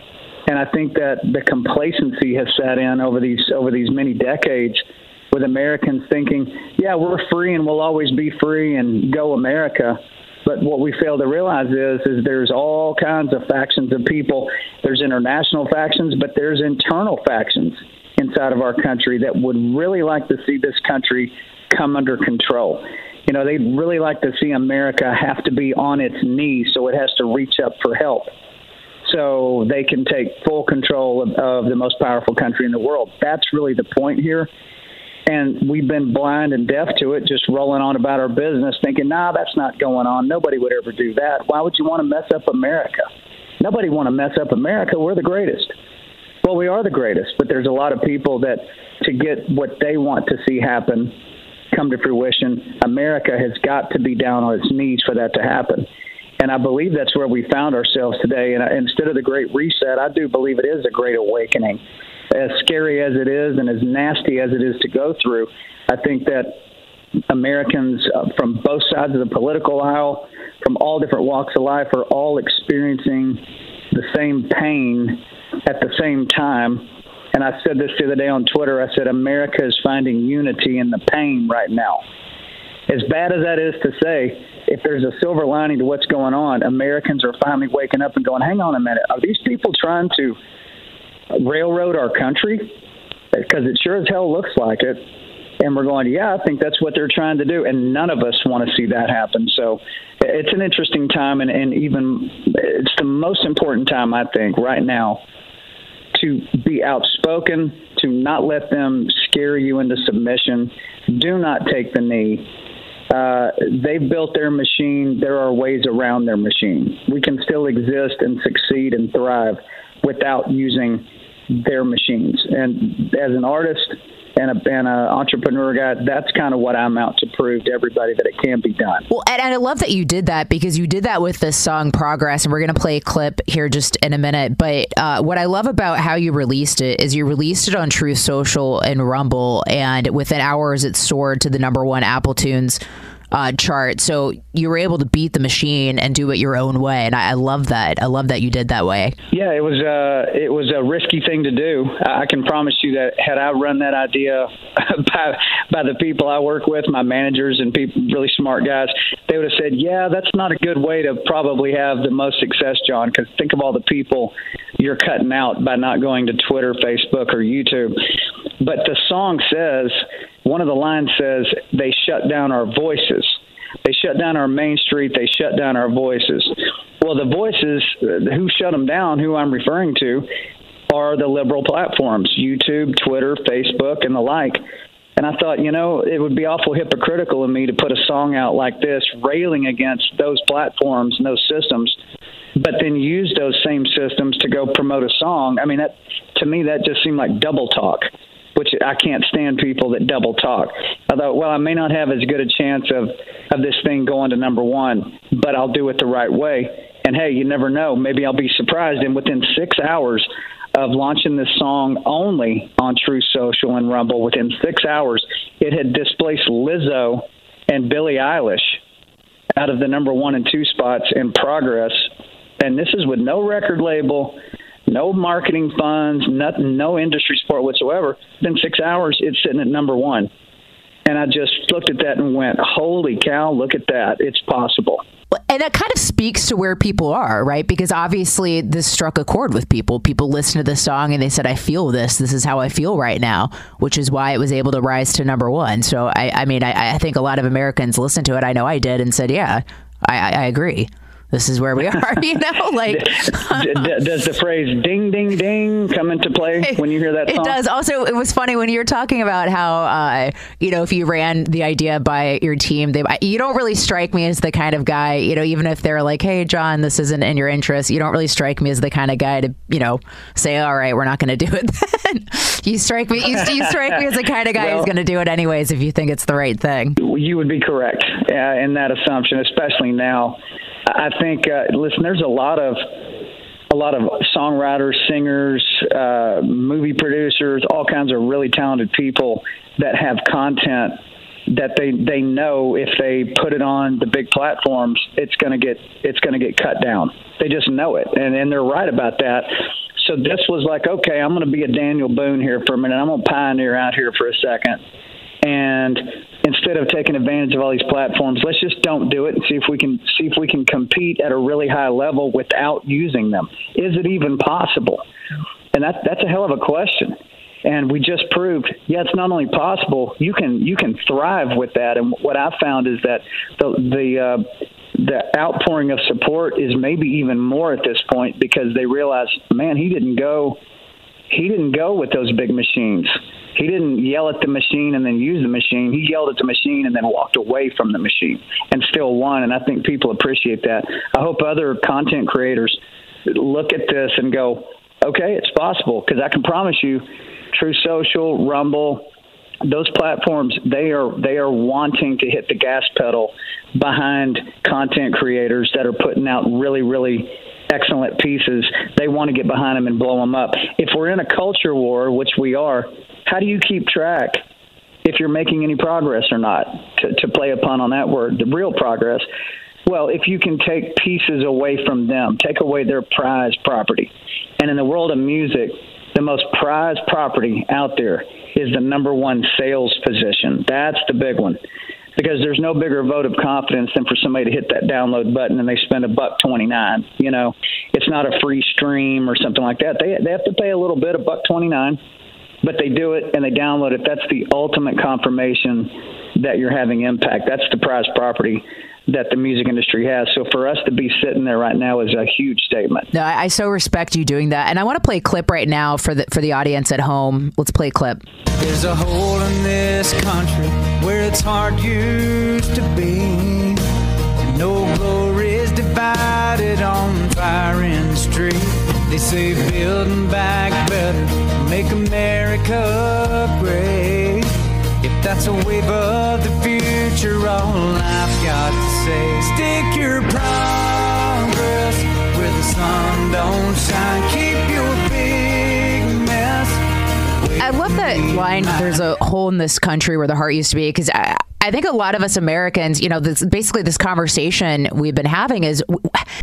And I think that the complacency has set in over these over these many decades with Americans thinking, yeah, we're free and we'll always be free and go America. But what we fail to realize is is there's all kinds of factions of people. There's international factions, but there's internal factions inside of our country that would really like to see this country come under control. You know, they'd really like to see America have to be on its knees so it has to reach up for help so they can take full control of, of the most powerful country in the world. That's really the point here. And we've been blind and deaf to it, just rolling on about our business, thinking, nah, that's not going on. Nobody would ever do that. Why would you want to mess up America? Nobody want to mess up America. We're the greatest. Well, we are the greatest, but there's a lot of people that to get what they want to see happen come to fruition, America has got to be down on its knees for that to happen. And I believe that's where we found ourselves today. And instead of the Great Reset, I do believe it is a great awakening. As scary as it is and as nasty as it is to go through, I think that Americans uh, from both sides of the political aisle, from all different walks of life, are all experiencing the same pain at the same time. And I said this the other day on Twitter. I said, America is finding unity in the pain right now. As bad as that is to say, if there's a silver lining to what's going on, Americans are finally waking up and going, hang on a minute, are these people trying to railroad our country? Because it sure as hell looks like it. And we're going, yeah, I think that's what they're trying to do. And none of us want to see that happen. So it's an interesting time. And, and even it's the most important time, I think, right now to be outspoken, to not let them scare you into submission. Do not take the knee. Uh, they've built their machine. There are ways around their machine. We can still exist and succeed and thrive without using their machines. And as an artist, and a, and a entrepreneur guy, that's kind of what I'm out to prove to everybody that it can be done. Well, and, and I love that you did that because you did that with this song Progress, and we're going to play a clip here just in a minute. But uh, what I love about how you released it is you released it on Truth Social and Rumble, and within hours it soared to the number one Apple Tunes uh, chart. So you were able to beat the machine and do it your own way, and I, I love that. I love that you did that way. Yeah, it was uh, it was a risky thing to do. I can promise you that had I run that idea by by the people I work with, my managers and people, really smart guys, they would have said, "Yeah, that's not a good way to probably have the most success, John." Because think of all the people you're cutting out by not going to Twitter, Facebook, or YouTube. But the song says one of the lines says they shut down our voices. They shut down our main street. They shut down our voices. Well, the voices uh, who shut them down, who I'm referring to, are the liberal platforms YouTube, Twitter, Facebook, and the like. And I thought, you know, it would be awful hypocritical of me to put a song out like this, railing against those platforms and those systems, but then use those same systems to go promote a song. I mean, that to me, that just seemed like double talk which I can't stand people that double talk. I thought, well, I may not have as good a chance of of this thing going to number one, but I'll do it the right way. And hey, you never know. Maybe I'll be surprised. And within six hours of launching this song only on Truth Social and Rumble, within six hours, it had displaced Lizzo and Billie Eilish out of the number one and two spots in progress. And this is with no record label, no marketing funds, nothing, no industry support whatsoever. Then six hours, it's sitting at number one. And I just looked at that and went, holy cow, look at that. It's possible. And that kind of speaks to where people are, right? Because obviously this struck a chord with people. People listened to the song and they said, I feel this. This is how I feel right now, which is why it was able to rise to number one. So, I, I mean, I, I think a lot of Americans listened to it. I know I did and said, yeah, I, I agree this is where we are, you know? Like, does the phrase ding, ding, ding come into play when you hear that song? It does. Also, it was funny when you were talking about how, uh, you know, if you ran the idea by your team, they, you don't really strike me as the kind of guy, you know, even if they're like, hey, John, this isn't in your interest, you don't really strike me as the kind of guy to, you know, say, all right, we're not going to do it then. you strike me, you, you, strike me as the kind of guy well, who's going to do it anyways if you think it's the right thing. You would be correct uh, in that assumption, especially now I think uh, listen, there's a lot of a lot of songwriters, singers, uh, movie producers, all kinds of really talented people that have content that they they know if they put it on the big platforms, it's going to get it's going to get cut down. They just know it, and and they're right about that. So this was like, okay, I'm going to be a Daniel Boone here for a minute. I'm going to pioneer out here for a second, and instead of taking advantage of all these platforms, let's just don't do it and see if we can see if we can compete at a really high level without using them. Is it even possible? And that that's a hell of a question. And we just proved, yeah, it's not only possible, you can you can thrive with that. And what I found is that the the uh, the outpouring of support is maybe even more at this point because they realize, man, he didn't go he didn't go with those big machines he didn't yell at the machine and then use the machine. He yelled at the machine and then walked away from the machine and still won. And I think people appreciate that. I hope other content creators look at this and go, okay, it's possible. Because I can promise you, Truth Social, Rumble, those platforms they are they are wanting to hit the gas pedal behind content creators that are putting out really really excellent pieces they want to get behind them and blow them up if we're in a culture war which we are how do you keep track if you're making any progress or not? To, to play upon on that word, the real progress. Well, if you can take pieces away from them, take away their prized property. And in the world of music, the most prized property out there is the number one sales position. That's the big one. Because there's no bigger vote of confidence than for somebody to hit that download button and they spend a buck twenty nine. You know, it's not a free stream or something like that. They they have to pay a little bit, a buck twenty nine but they do it and they download it. That's the ultimate confirmation that you're having impact. That's the prize property that the music industry has. So for us to be sitting there right now is a huge statement. No, I, I so respect you doing that, and I want to play a clip right now for the for the audience at home. Let's play a clip. There's a hole in this country where it's hard used to be. No glory is divided on firing street. They say building back better make America great. If that's a wave of the future. All I've got to say, stick your progress where the sun don't shine. Keep your big mess. I love that line. There's a hole in this country where the heart used to be because I, I think a lot of us Americans, you know, this basically this conversation we've been having is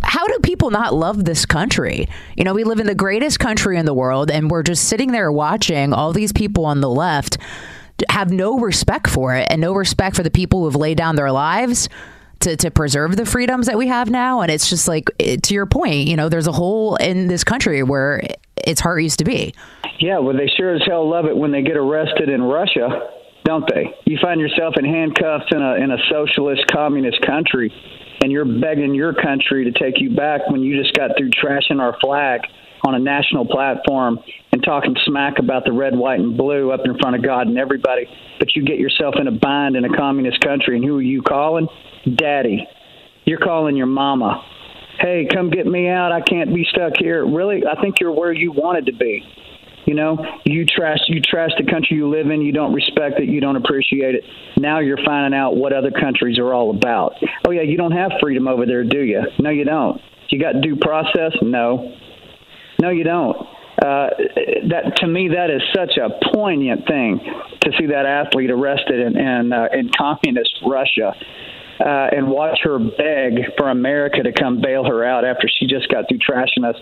how do people not love this country? You know, we live in the greatest country in the world, and we're just sitting there watching all these people on the left have no respect for it and no respect for the people who've laid down their lives to, to preserve the freedoms that we have now. And it's just like, to your point, you know, there's a hole in this country where its heart used to be. Yeah, well, they sure as hell love it when they get arrested in Russia, don't they? You find yourself in handcuffs in a in a socialist communist country, and you're begging your country to take you back when you just got through trashing our flag on a national platform and talking smack about the red, white, and blue up in front of God and everybody. But you get yourself in a bind in a communist country, and who are you calling? Daddy. You're calling your mama. Hey, come get me out. I can't be stuck here. Really, I think you're where you wanted to be. You know, you trash you trash the country you live in. You don't respect it. You don't appreciate it. Now you're finding out what other countries are all about. Oh yeah, you don't have freedom over there, do you? No, you don't. You got due process? No, no, you don't. Uh, that to me, that is such a poignant thing to see that athlete arrested in in, uh, in communist Russia uh, and watch her beg for America to come bail her out after she just got through trashing us.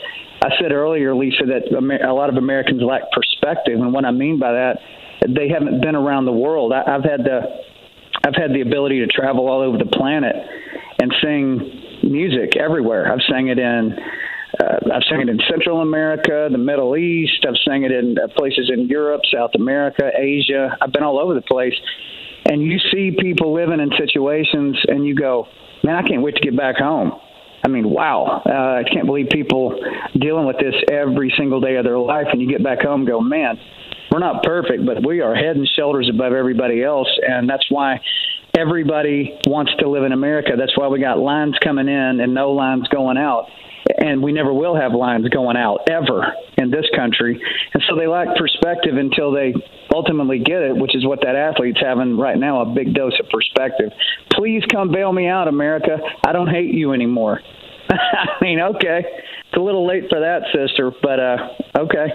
I said earlier, Lisa, that a lot of Americans lack perspective, and what I mean by that, they haven't been around the world. I, I've had the I've had the ability to travel all over the planet and sing music everywhere. I've sang it in uh, I've sang it in Central America, the Middle East. I've sang it in uh, places in Europe, South America, Asia. I've been all over the place and you see people living in situations and you go, man, I can't wait to get back home. I mean, wow, uh, I can't believe people dealing with this every single day of their life. And you get back home and go, man, we're not perfect, but we are head and shoulders above everybody else. And that's why everybody wants to live in America. That's why we got lines coming in and no lines going out and we never will have lines going out ever in this country. And so they lack perspective until they ultimately get it, which is what that athlete's having right now a big dose of perspective. Please come bail me out, America. I don't hate you anymore. I mean, okay. It's a little late for that, sister, but uh, okay.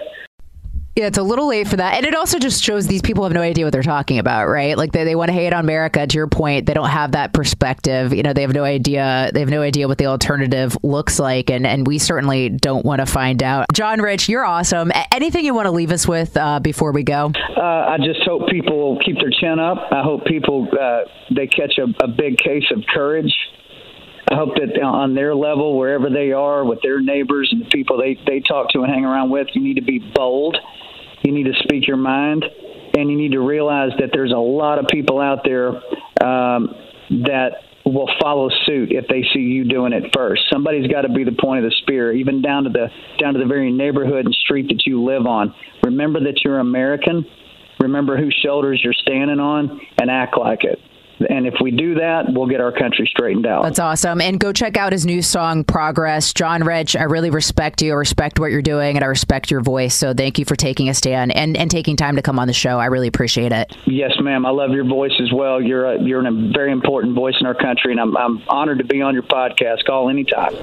Yeah, it's a little late for that. And it also just shows these people have no idea what they're talking about, right? Like they, they want to hate on America to your point. They don't have that perspective. You know, they have no idea they have no idea what the alternative looks like and and we certainly don't want to find out. John Rich, you're awesome. Anything you want to leave us with uh, before we go? Uh, I just hope people keep their chin up. I hope people uh, they catch a, a big case of courage I hope that on their level, wherever they are, with their neighbors and the people they, they talk to and hang around with, you need to be bold. You need to speak your mind, and you need to realize that there's a lot of people out there um, that will follow suit if they see you doing it first. Somebody's got to be the point of the spear, even down to the down to the very neighborhood and street that you live on. Remember that you're American. Remember whose shoulders you're standing on, and act like it. And if we do that, we'll get our country straightened out. That's awesome. And go check out his new song, Progress. John Rich, I really respect you. I respect what you're doing and I respect your voice. So thank you for taking a stand and, and taking time to come on the show. I really appreciate it. Yes, ma'am. I love your voice as well. You're a, you're a very important voice in our country, and I'm, I'm honored to be on your podcast. Call anytime.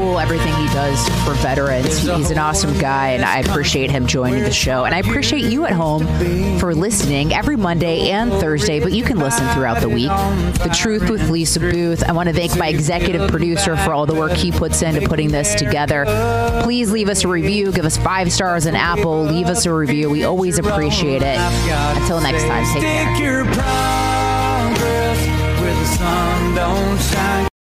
Cool everything he does for veterans. He's an awesome guy, and I appreciate him joining the show. And I appreciate you at home for listening every Monday and Thursday, but you can listen throughout the week. The Truth with Lisa Booth. I want to thank my executive producer for all the work he puts into putting this together. Please leave us a review, give us five stars on Apple, leave us a review. We always appreciate it. Until next time, take care.